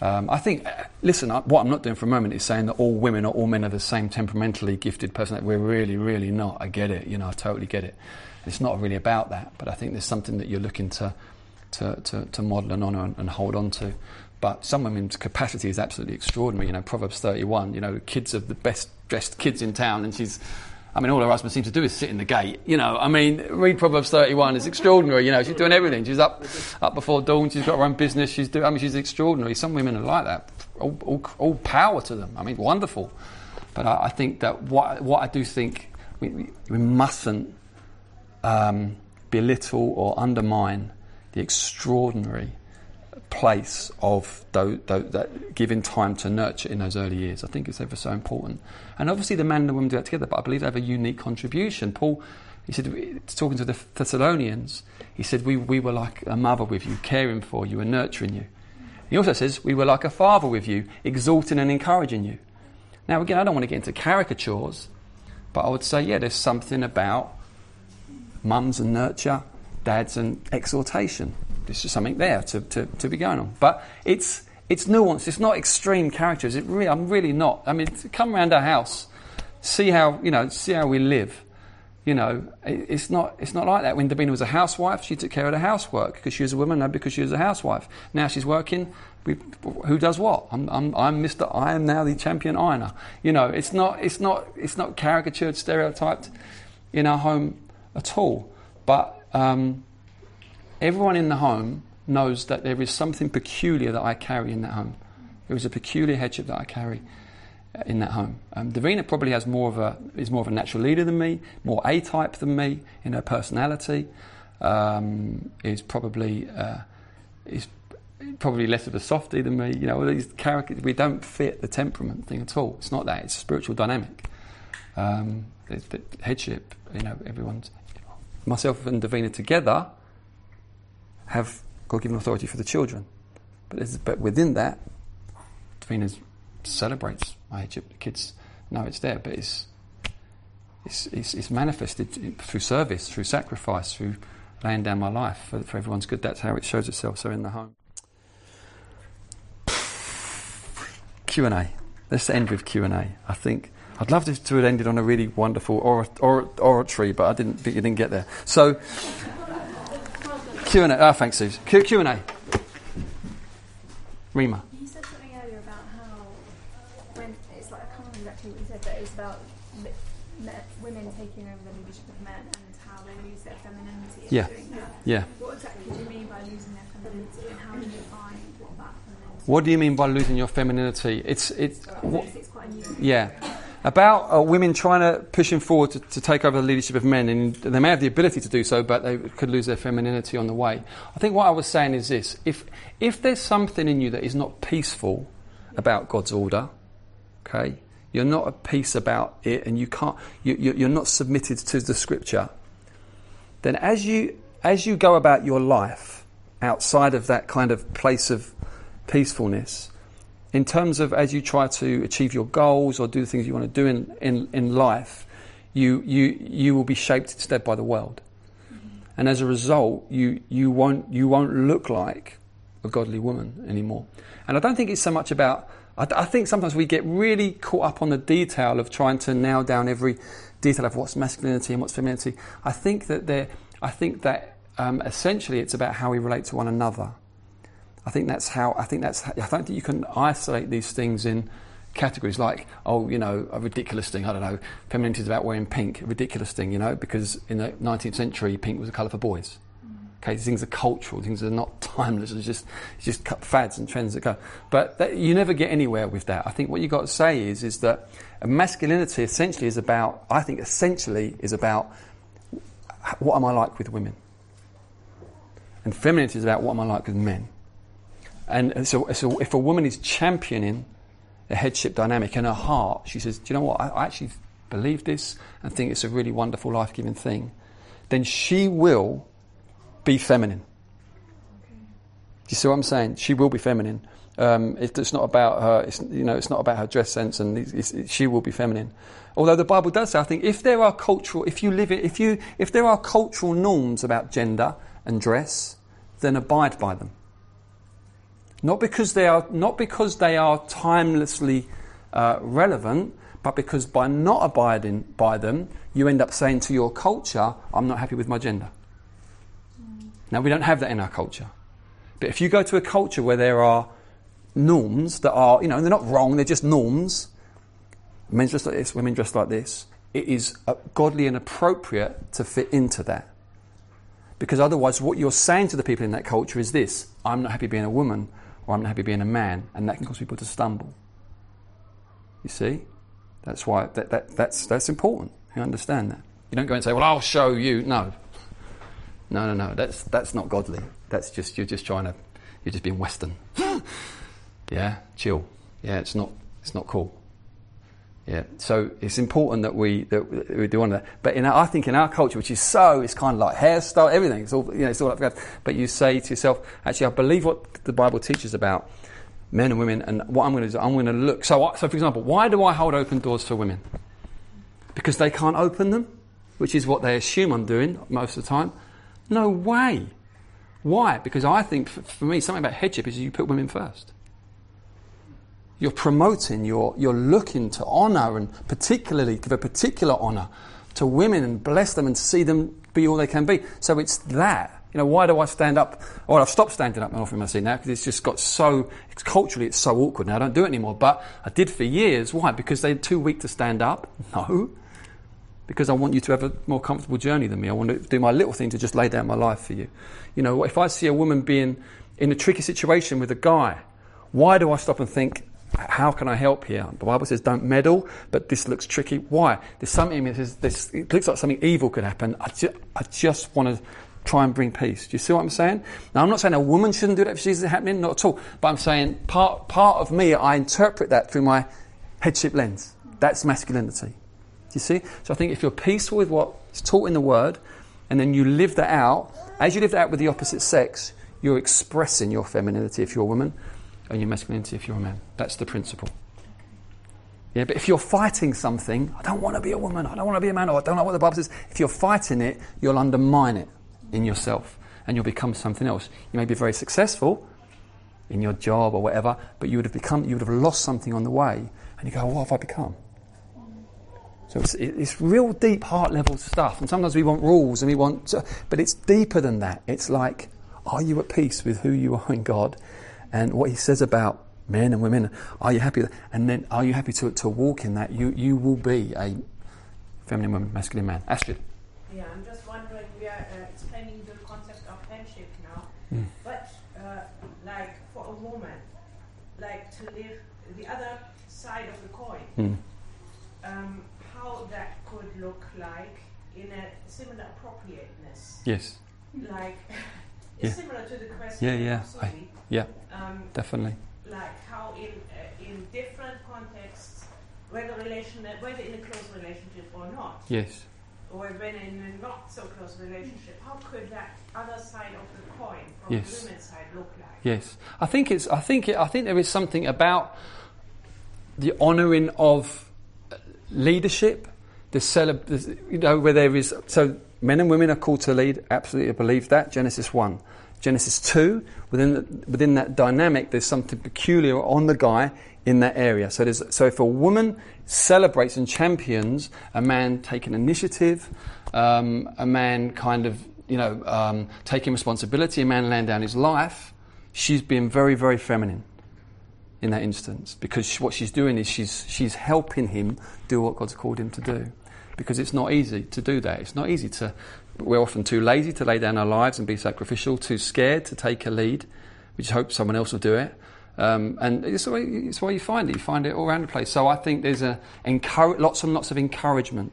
um, I think, uh, listen, I, what I'm not doing for a moment is saying that all women or all men are the same temperamentally gifted person. We're really, really not. I get it. You know, I totally get it. It's not really about that, but I think there's something that you're looking to, to, to, to model and honour and, and hold on to. But some women's capacity is absolutely extraordinary. You know, Proverbs 31, you know, kids are the best dressed kids in town, and she's, I mean, all her husband seems to do is sit in the gate. You know, I mean, read Proverbs 31, it's extraordinary. You know, she's doing everything. She's up up before dawn, she's got her own business, she's doing, I mean, she's extraordinary. Some women are like that. All, all, all power to them. I mean, wonderful. But I, I, think that what, what I do think we, we mustn't um, belittle or undermine the extraordinary place of those, those, that giving time to nurture in those early years. I think it's ever so important. And obviously, the man and the woman do that together, but I believe they have a unique contribution. Paul, he said, talking to the Thessalonians, he said, we, we were like a mother with you, caring for you and nurturing you. He also says, we were like a father with you, exhorting and encouraging you. Now, again, I don't want to get into caricatures, but I would say, yeah, there's something about mums and nurture, dads and exhortation there's just something there to, to, to be going on. But it's, it's nuanced, it's not extreme characters. It really, I'm really not. I mean, come around our house, see how, you know, see how we live. You know, it, it's not, it's not like that. When Davina was a housewife, she took care of the housework because she was a woman, no, because she was a housewife. Now she's working. We, who does what? I'm, I'm, I'm Mr. I am now the champion ironer. You know, it's not, it's not, it's not caricatured, stereotyped in our home at all. But um, everyone in the home knows that there is something peculiar that I carry in that home. There is a peculiar headship that I carry uh, in that home. Um, Davina probably has more of a is more of a natural leader than me, more A type than me in her personality. Um, is probably uh, is probably less of a softie than me. You know, these characters we don't fit the temperament thing at all. It's not that. It's a spiritual dynamic. Um, the headship. You know, everyone's myself and Davina together have God given authority for the children. But, but within that, Davina celebrates my headship. The kids know it's there, but it's, it's, it's, it's, manifested through service, through sacrifice, through laying down my life for, for everyone's good. That's how it shows itself. So in the home. Q and A. Let's end with Q and A. I think I'd love to, to have ended on a really wonderful or, or, oratory, but I didn't. You didn't get there. So Q and A. Oh, thanks, Suze. Q, Q and A. Rima. You said something earlier about how when it's like I can't remember exactly what you said, but it was about women taking over the leadership of men and how they lose their femininity. Yeah. Yeah. What exactly do you mean by losing their femininity, and how do you define what that? What do you mean by losing your femininity? It's it's. What, it's quite new. Yeah about uh, women trying to push pushing forward to, to, take over the leadership of men, and they may have the ability to do so, but they could lose their femininity on the way. I think what I was saying is this: if if there's something in you that is not peaceful about God's order, okay, you're not at peace about it, and you can't, you, you're not submitted to the scripture, then as you, as you go about your life outside of that kind of place of peacefulness, in terms of as you try to achieve your goals or do the things you want to do in, in, in life, you, you, you will be shaped instead by the world. And as a result, you, you, won't, you won't look like a godly woman anymore. And I don't think it's so much about, I, I think sometimes we get really caught up on the detail of trying to nail down every detail of what's masculinity and what's femininity. I think that there, I think that um, essentially it's about how we relate to one another. I think that's how, I think that's, I don't think you can isolate these things in categories like, oh, you know, a ridiculous thing, I don't know, femininity is about wearing pink, a ridiculous thing, you know, because in the 19th century, pink was a colour for boys. Okay, these things are cultural, things are not timeless, it's just, it's just fads and trends that go. But that, you never get anywhere with that. I think what you've got to say is, is that masculinity essentially is about, I think essentially is about what am I like with women? And femininity is about what am I like with men? And so, so if a woman is championing the headship dynamic in her heart, she says, Do you know what? I, I actually believe this and think it's a really wonderful, life giving thing. Then she will be feminine. Do you see what I'm saying? She will be feminine. Um, it, it's not about her. It's, you know, it's not about her dress sense, and it's, she will be feminine. Although the Bible does say, I think, if there are cultural, if you live it, if you, if there are cultural norms about gender and dress, then abide by them. Not because they are, not because they are timelessly uh, relevant, but because by not abiding by them, you end up saying to your culture, I'm not happy with my gender. Mm. Now, we don't have that in our culture. But if you go to a culture where there are norms that are, you know, they're not wrong, they're just norms, men dressed like this, women dressed like this, it is uh, godly and appropriate to fit into that. Because otherwise, what you're saying to the people in that culture is this I'm not happy being a woman, or I'm happy being a man, and that can cause people to stumble. You see? That's why that, that, that's, that's important. You understand that. You don't go and say, Well, I'll show you. No. No, no, no. That's, that's not godly. That's just, you're just trying to, you're just being Western. yeah, chill. Yeah, it's not, it's not cool. Yeah, so it's important that we that we do one of that. But in our, I think in our culture, which is so, it's kind of like hairstyle, everything. It's all you know, it's all up. But you say to yourself, actually, I believe what the Bible teaches about men and women, and what I'm going to do, I'm going to look. So, so for example, why do I hold open doors for women? Because they can't open them, which is what they assume I'm doing most of the time. No way. Why? Because I think for me, something about headship is you put women first. You're promoting, you're, you're looking to honour and particularly give a particular honour to women and bless them and see them be all they can be. So it's that. You know, why do I stand up? Well, I've stopped standing up more often I see now because it's just got so, it's, culturally it's so awkward now. I don't do it anymore. But I did for years. Why? Because they're too weak to stand up? No. Because I want you to have a more comfortable journey than me. I want to do my little thing to just lay down my life for you. You know, if I see a woman being in a tricky situation with a guy, why do I stop and think, how can I help here? The Bible says don't meddle, but this looks tricky. Why? There's something this, it looks like something evil could happen. I, ju- I just want to try and bring peace. Do you see what I'm saying? Now, I'm not saying a woman shouldn't do that if she sees it happening, not at all. But I'm saying part, part of me, I interpret that through my headship lens. That's masculinity. Do you see? So I think if you're peaceful with what's taught in the Word, and then you live that out, as you live that out with the opposite sex, you're expressing your femininity if you're a woman, and your masculinity if you're a man. That's the principle. Yeah, but if you're fighting something, I don't want to be a woman, I don't want to be a man, or I don't know what the Bible says, if you're fighting it, you'll undermine it in yourself and you'll become something else. You may be very successful in your job or whatever, but you would have become, you would have lost something on the way, and you go, what have I become? So it's, it's real deep heart level stuff, and sometimes we want rules and we want, to, but it's deeper than that. It's like, are you at peace with who you are in God and what He says about men and women? Are you happy? And then are you happy to, to walk in that? You, you will be a feminine woman, masculine man. Astrid. Yeah, I'm just wondering, we are uh, explaining the concept of friendship now, Mm. but uh, like for a woman, like to live the other side of the coin, Mm. um, how that could look like in a similar appropriateness. Yes. Like, Yeah. it's similar to the question. Yeah, yeah, I- yeah, Um, definitely. Like how in uh, in different contexts whether relation, whether in a close relationship or not, Yes. or when in a not so close relationship, how could that other side of the coin from Yes. the women's side look like? Yes, I think it's. I think. It, I think there is something about the honouring of leadership, the celeb, you know, where there is. So men and women are called to lead. Absolutely, I believe that. Genesis one, Genesis two. Within the, within that dynamic, there's something peculiar on the guy in that area. So. So if a woman celebrates and champions a man taking initiative, um, a man kind of you know um, taking responsibility, a man laying down his life, she's being very very feminine in that instance because sh- what she's doing is she's she's helping him do what God's called him to do because it's not easy to do that. It's not easy to. We're often too lazy to lay down our lives and be sacrificial, too scared to take a lead. We just hope someone else will do it. Um, and it's the, way, it's way you find it. You find it all around the place. So I think there's a lots and lots of encouragement,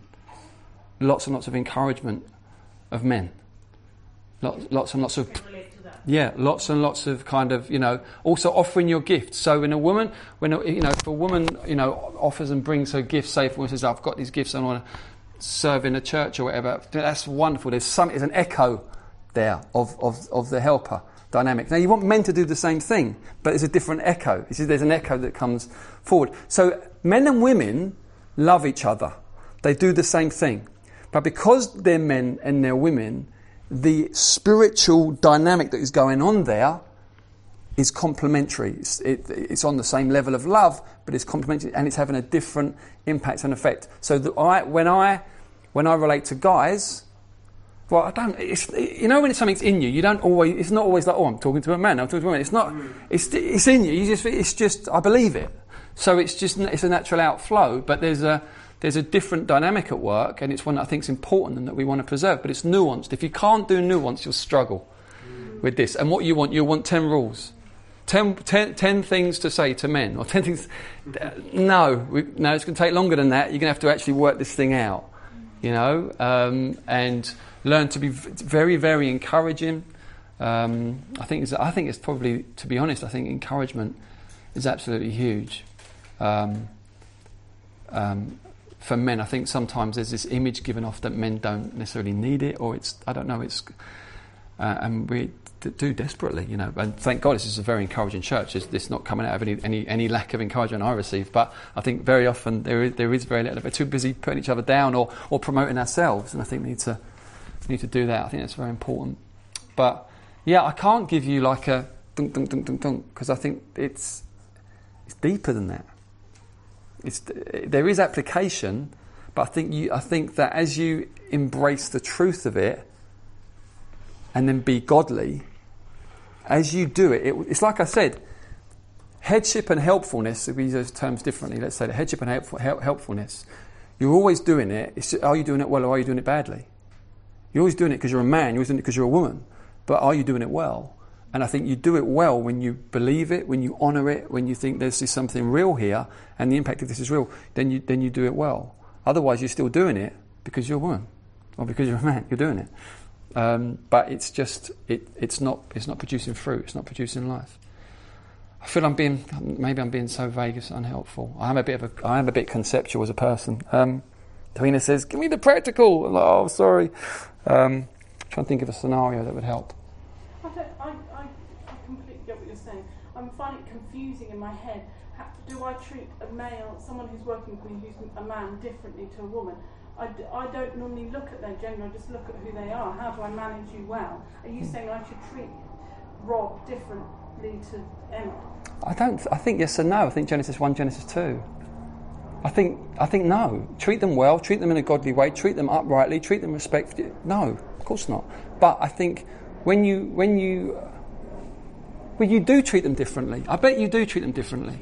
lots and lots of encouragement of men, lots, lots and lots of yeah, lots and lots of kind of, you know, also offering your gifts. So when a woman, when, a, you know, if a woman, you know, offers and brings her gifts, say for instance, I've got these gifts and I want to serve in a church or whatever, that's wonderful. There's some, there's an echo there of, of, of the helper dynamic. Now you want men to do the same thing, but there's a different echo. You see, there's an echo that comes forward. So men and women love each other. They do the same thing. But because they're men and they're women, the spiritual dynamic that is going on there is complementary. It's, it, it's on the same level of love, but it's complementary and it's having a different impact and effect. So that I, when I when I relate to guys, well, I don't. It's, you know, when it's something's in you, you don't always. It's not always like, oh, I'm talking to a man. I'm talking to a woman. It's not. Mm. It's it's in you. You just. It's just. I believe it. So it's just. It's a natural outflow. But there's a there's a different dynamic at work, and it's one that I think is important and that we want to preserve. But it's nuanced. If you can't do nuance, you'll struggle mm. with this. And what you want, you want ten rules. Ten, ten, ten things to say to men, or ten things. No, we, no, it's going to take longer than that. You're going to have to actually work this thing out, you know, um, and learn to be very, very encouraging. Um, I think it's, I think it's probably, to be honest, I think encouragement is absolutely huge. Um, um, for men, I think sometimes there's this image given off that men don't necessarily need it, or it's I don't know, it's uh, and we d- do desperately, you know. And thank God, this is a very encouraging church. It's, it's not coming out of any, any any lack of encouragement I receive, but I think very often there is there is very little. We're too busy putting each other down or or promoting ourselves, and I think we need to need to do that. I think that's very important. But yeah, I can't give you like a dunk dunk dunk dunk dunk because I think it's it's deeper than that. It's, there is application, but I think you, I think that as you embrace the truth of it, and then be godly, as you do it, it it's like I said, headship and helpfulness. If we use those terms differently, let's say the headship and helpful, help, helpfulness. You're always doing it. Are you doing it well or are you doing it badly? You're always doing it because you're a man. You're always doing it because you're a woman. But are you doing it well? And I think you do it well when you believe it, when you honour it, when you think there's just something real here, and the impact of this is real. Then you then you do it well. Otherwise, you're still doing it because you're a woman or because you're a man. You're doing it, um, but it's just it, it's not it's not producing fruit. It's not producing life. I feel I'm being maybe I'm being so vague it's unhelpful. I am a bit of a I am a bit conceptual as a person. Um, Davina says, "Give me the practical." I'm like, oh, sorry. Um, trying to think of a scenario that would help. I, I, I, I completely get what you're saying. I'm finding it confusing in my head. Do I treat a male, someone who's working with me, who's a man, differently to a woman? I, d- I don't normally look at their gender, I just look at who they are. How do I manage you well? Are you saying I should treat Rob differently to Emma? I don't. I think yes and no. I think Genesis one, Genesis two. I think I think no. Treat them well. Treat them in a godly way. Treat them uprightly. Treat them respectfully. No, of course not. But I think when you when you well, you do treat them differently. I bet you do treat them differently.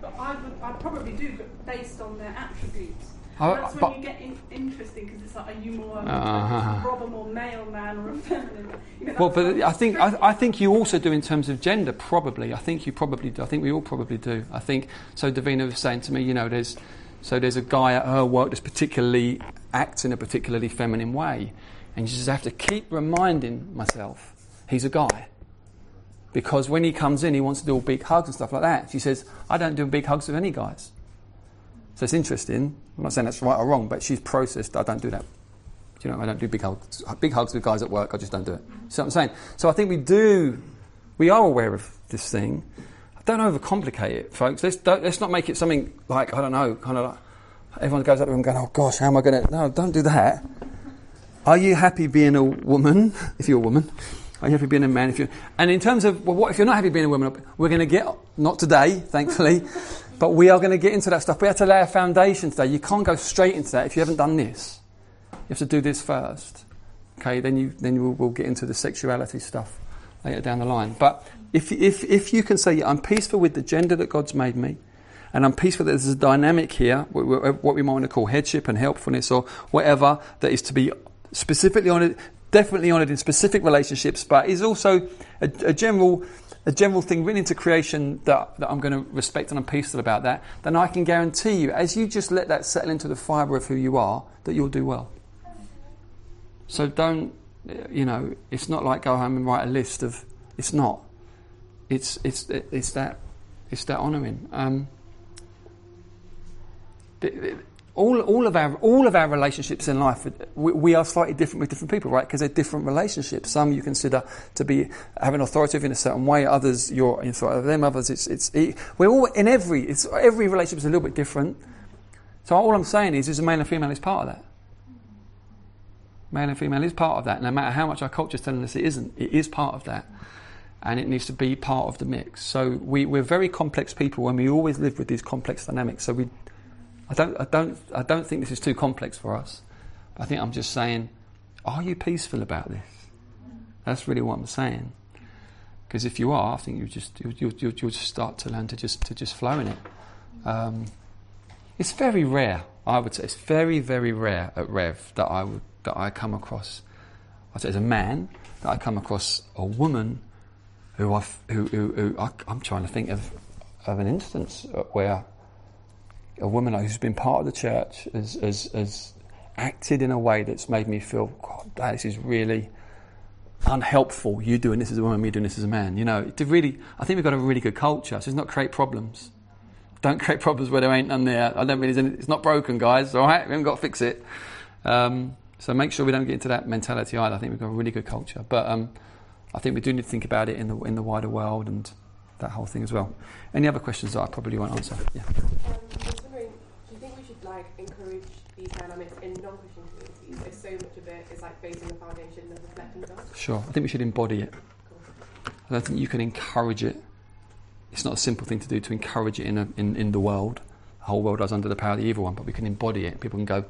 But I, would, I probably do, but based on their attributes. That's when you get in, interesting because it's like, are you more Uh-huh. A more male man or a feminine? You know, Well, but I think I, I think you also do in terms of gender. Probably, I think you probably do. I think we all probably do. I think so. Davina was saying to me, you know, there's so there's a guy at her work that's particularly acts in a particularly feminine way, and you just have to keep reminding myself he's a guy. Because when he comes in, he wants to do all big hugs and stuff like that. She says, I don't do big hugs with any guys. So it's interesting. I'm not saying that's right or wrong, but she's processed. I don't do that. Do you know? I don't do big hugs. Big hugs with guys at work. I just don't do it. See what I'm saying? So I think we do. We are aware of this thing. Don't overcomplicate it, folks. Let's let's not make it something like I don't know, kind of like everyone goes up there and going, "Oh gosh, how am I going to?" No, don't do that. Are you happy being a woman? If you're a woman, are you happy being a man? If you and in terms of well, what if you're not happy being a woman? We're going to get not today, thankfully, but we are going to get into that stuff. We have to lay a foundation today. You can't go straight into that if you haven't done this. You have to do this first. Okay, then you then we'll, we'll get into the sexuality stuff later down the line. But if if if you can say I'm peaceful with the gender that God's made me. And I'm peaceful that there's a dynamic here, uh, what we might want to call headship and helpfulness or whatever, that is to be specifically honoured, definitely honoured in specific relationships, but is also a, a, general a general thing written into creation that, that I'm going to respect and I'm peaceful about that, then I can guarantee you, as you just let that settle into the fibre of who you are, that you'll do well. So don't, you know, it's not like go home and write a list of, it's not. It's, it's, it's that, it's that honouring. Um, all, all, of our, all of our relationships in life, we, we are slightly different with different people, right? Because they're different relationships. Some you consider to be having authority in a certain way. Others, you're in authority of them. Others, it's, it's, we're all in every, it's, every relationship is a little bit different. So all I'm saying is, is a male and female is part of that. Male and female is part of that. No matter how much our culture is telling us it isn't, it is part of that. And it needs to be part of the mix. So we, we're very complex people and we always live with these complex dynamics. So we I don't, I don't, I don't think this is too complex for us. I think I'm just saying, are you peaceful about this? That's really what I'm saying. Because if you are, I think you just you you you you'll just start to learn to just to just flow in it. Um, it's very rare, I would say. It's very very rare at Rev that I would that I come across. I say as a man that I come across a woman who I who, who, who I, I'm trying to think of of an instance where a woman who's been part of the church has, has, has acted in a way that's made me feel, God, this is really unhelpful. You doing this as a woman, me doing this as a man. You know, to really, I think we've got a really good culture. So it's not create problems. Don't create problems where there ain't none there. I don't mean it's not broken, guys. All right, we haven't got to fix it. Um, so make sure we don't get into that mentality either. I think we've got a really good culture, but um, I think we do need to think about it in the in the wider world and that whole thing as well. Any other questions that I probably won't answer? Yeah. These dynamics in non-Christian communities if so much of it is like based on the foundation of reflecting God? Sure, I think we should embody it. I don't think you can encourage it. It's not a simple thing to do to encourage it in, a, in, in the world. The whole world is under the power of the evil one, but we can embody it. People can go,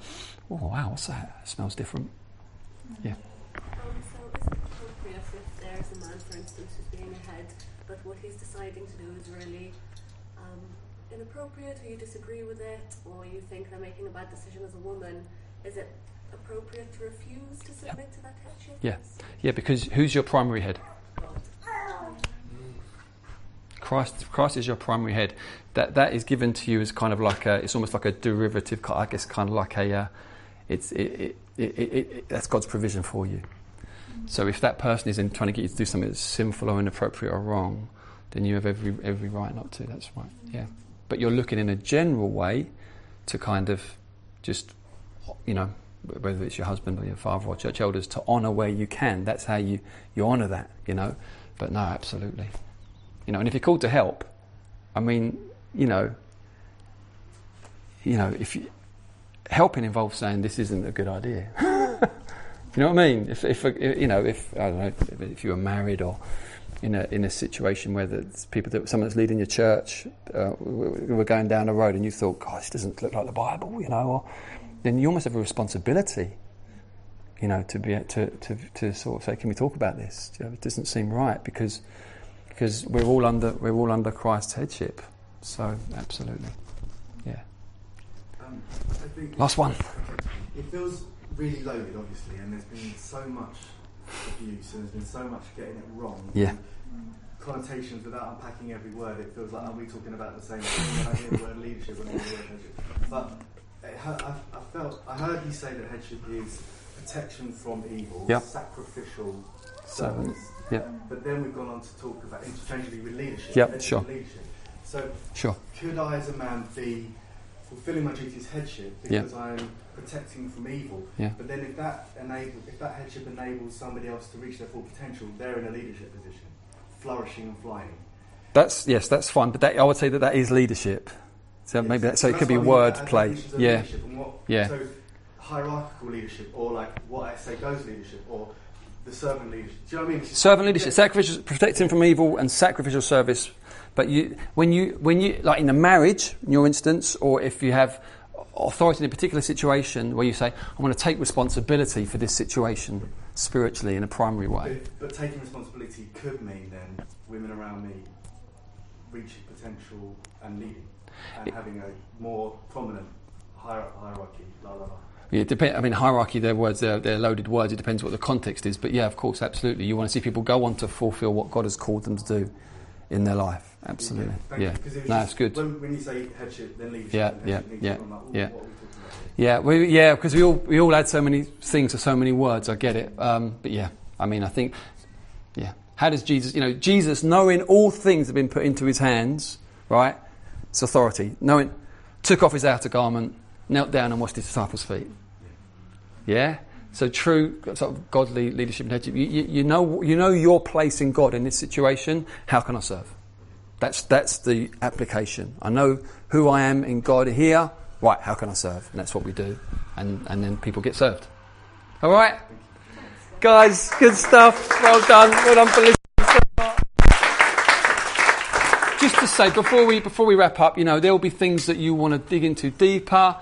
oh, wow, what's that? It smells different. Yeah. Um, so is it appropriate if there's a man, for instance, who's being ahead, but what he's deciding to do is really inappropriate or you disagree with it making a bad decision as a woman, is it appropriate to refuse to submit yeah. to that headship? Yeah. Yeah, because who's your primary head? Christ, Christ is your primary head. That that is given to you as kind of like a, it's almost like a derivative, I guess, kind of like a, uh, it's it, it, it, that's God's provision for you. So if that person is in trying to get you to do something that's sinful or inappropriate or wrong, then you have every every right not to. That's right. Yeah but you're looking in a general way to kind of just, you know, whether it's your husband or your father or church elders, to honour where you can. That's how you, you honour that, you know. But no, absolutely. You know, and if you're called to help, I mean, you know, you know, if you, helping involves saying this isn't a good idea. you know what I mean? If, if, you know, if I don't know, if, if you were married or in a in a situation where there's people that someone that's leading your church uh, were going down the road and you thought, God, this doesn't look like the Bible, you know, or, then you almost have a responsibility, you know, to be to to to sort of say, can we talk about this? You know, it doesn't seem right because because we're all under we're all under Christ's headship. So absolutely, yeah. Um, Last one. It feels really loaded, obviously, and there's been so much abuse and there's been so much getting it wrong. Yeah connotations without unpacking every word. It feels like are we talking about the same thing when I hear the word leadership and I hear the word headship. But I, I, felt I heard you say that headship is protection from evil, yep. sacrificial service. Yeah. But then we've gone on to talk about interchangeably with leadership. Yep, sure. Leadership. So sure. could I, as a man, be fulfilling my duty as headship Yeah. because I'm protecting from evil. Yeah. But then if that enable, if that headship enables somebody else to reach their full potential, they're in a leadership position, flourishing and flying. That's yes, that's fine. But that, I would say that that is leadership. So maybe that, so it could be what I mean, word uh, play. Yeah, what- yeah. So hierarchical leadership, or like what I say goes leadership, or the servant leadership. Do you know what I mean? Servant leadership, sacrificial, protecting from evil, and sacrificial service. But you, when you, when you, like in a marriage, in your instance, or if you have authority in a particular situation where you say, "I want to take responsibility for this situation spiritually in a primary way." But, but taking responsibility could mean then women around me reaching potential and leading, and having a more prominent hier- hierarchy. La la la. Yeah, depend, I mean, hierarchy, they're words, they're, they're loaded words. It depends what the context is. But yeah, of course, absolutely. You want to see people go on to fulfill what God has called them to do in their life. Absolutely. Yeah. 'cause No, it's good. When, when you say headship, then leadership. Yeah, yeah, yeah, like, yeah. What are we talking about? Yeah, we, yeah, because we all we all add so many things to so many words. I get it, um, but yeah, I mean, I think, yeah. How does Jesus, you know, Jesus knowing all things have been put into his hands, right? It's authority. Knowing, took off his outer garment, knelt down and washed his disciples' feet. Yeah. So true sort of godly leadership and headship. You, you, you know you know your place in God in this situation. How can I serve? That's that's the application. I know who I am in God here. Right, how can I serve? And that's what we do. And and then people get served. All right, guys, good stuff. Well done. Well done for listening. Just to say before we before we wrap up, you know there will be things that you want to dig into deeper.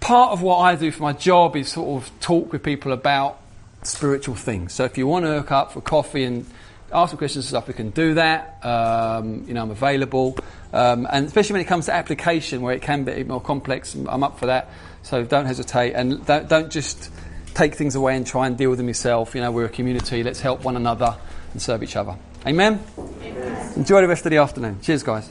Part of what I do for my job is sort of talk with people about spiritual things. So if you want to hook up for coffee and ask some questions and stuff, we can do that. Um, you know, I'm available. Um, and especially when it comes to application, where it can be more complex, I'm up for that. So don't hesitate and don't, don't just take things away and try and deal with them yourself. You know, we're a community. Let's help one another and serve each other. Amen. Enjoy the rest of the afternoon. Cheers, guys.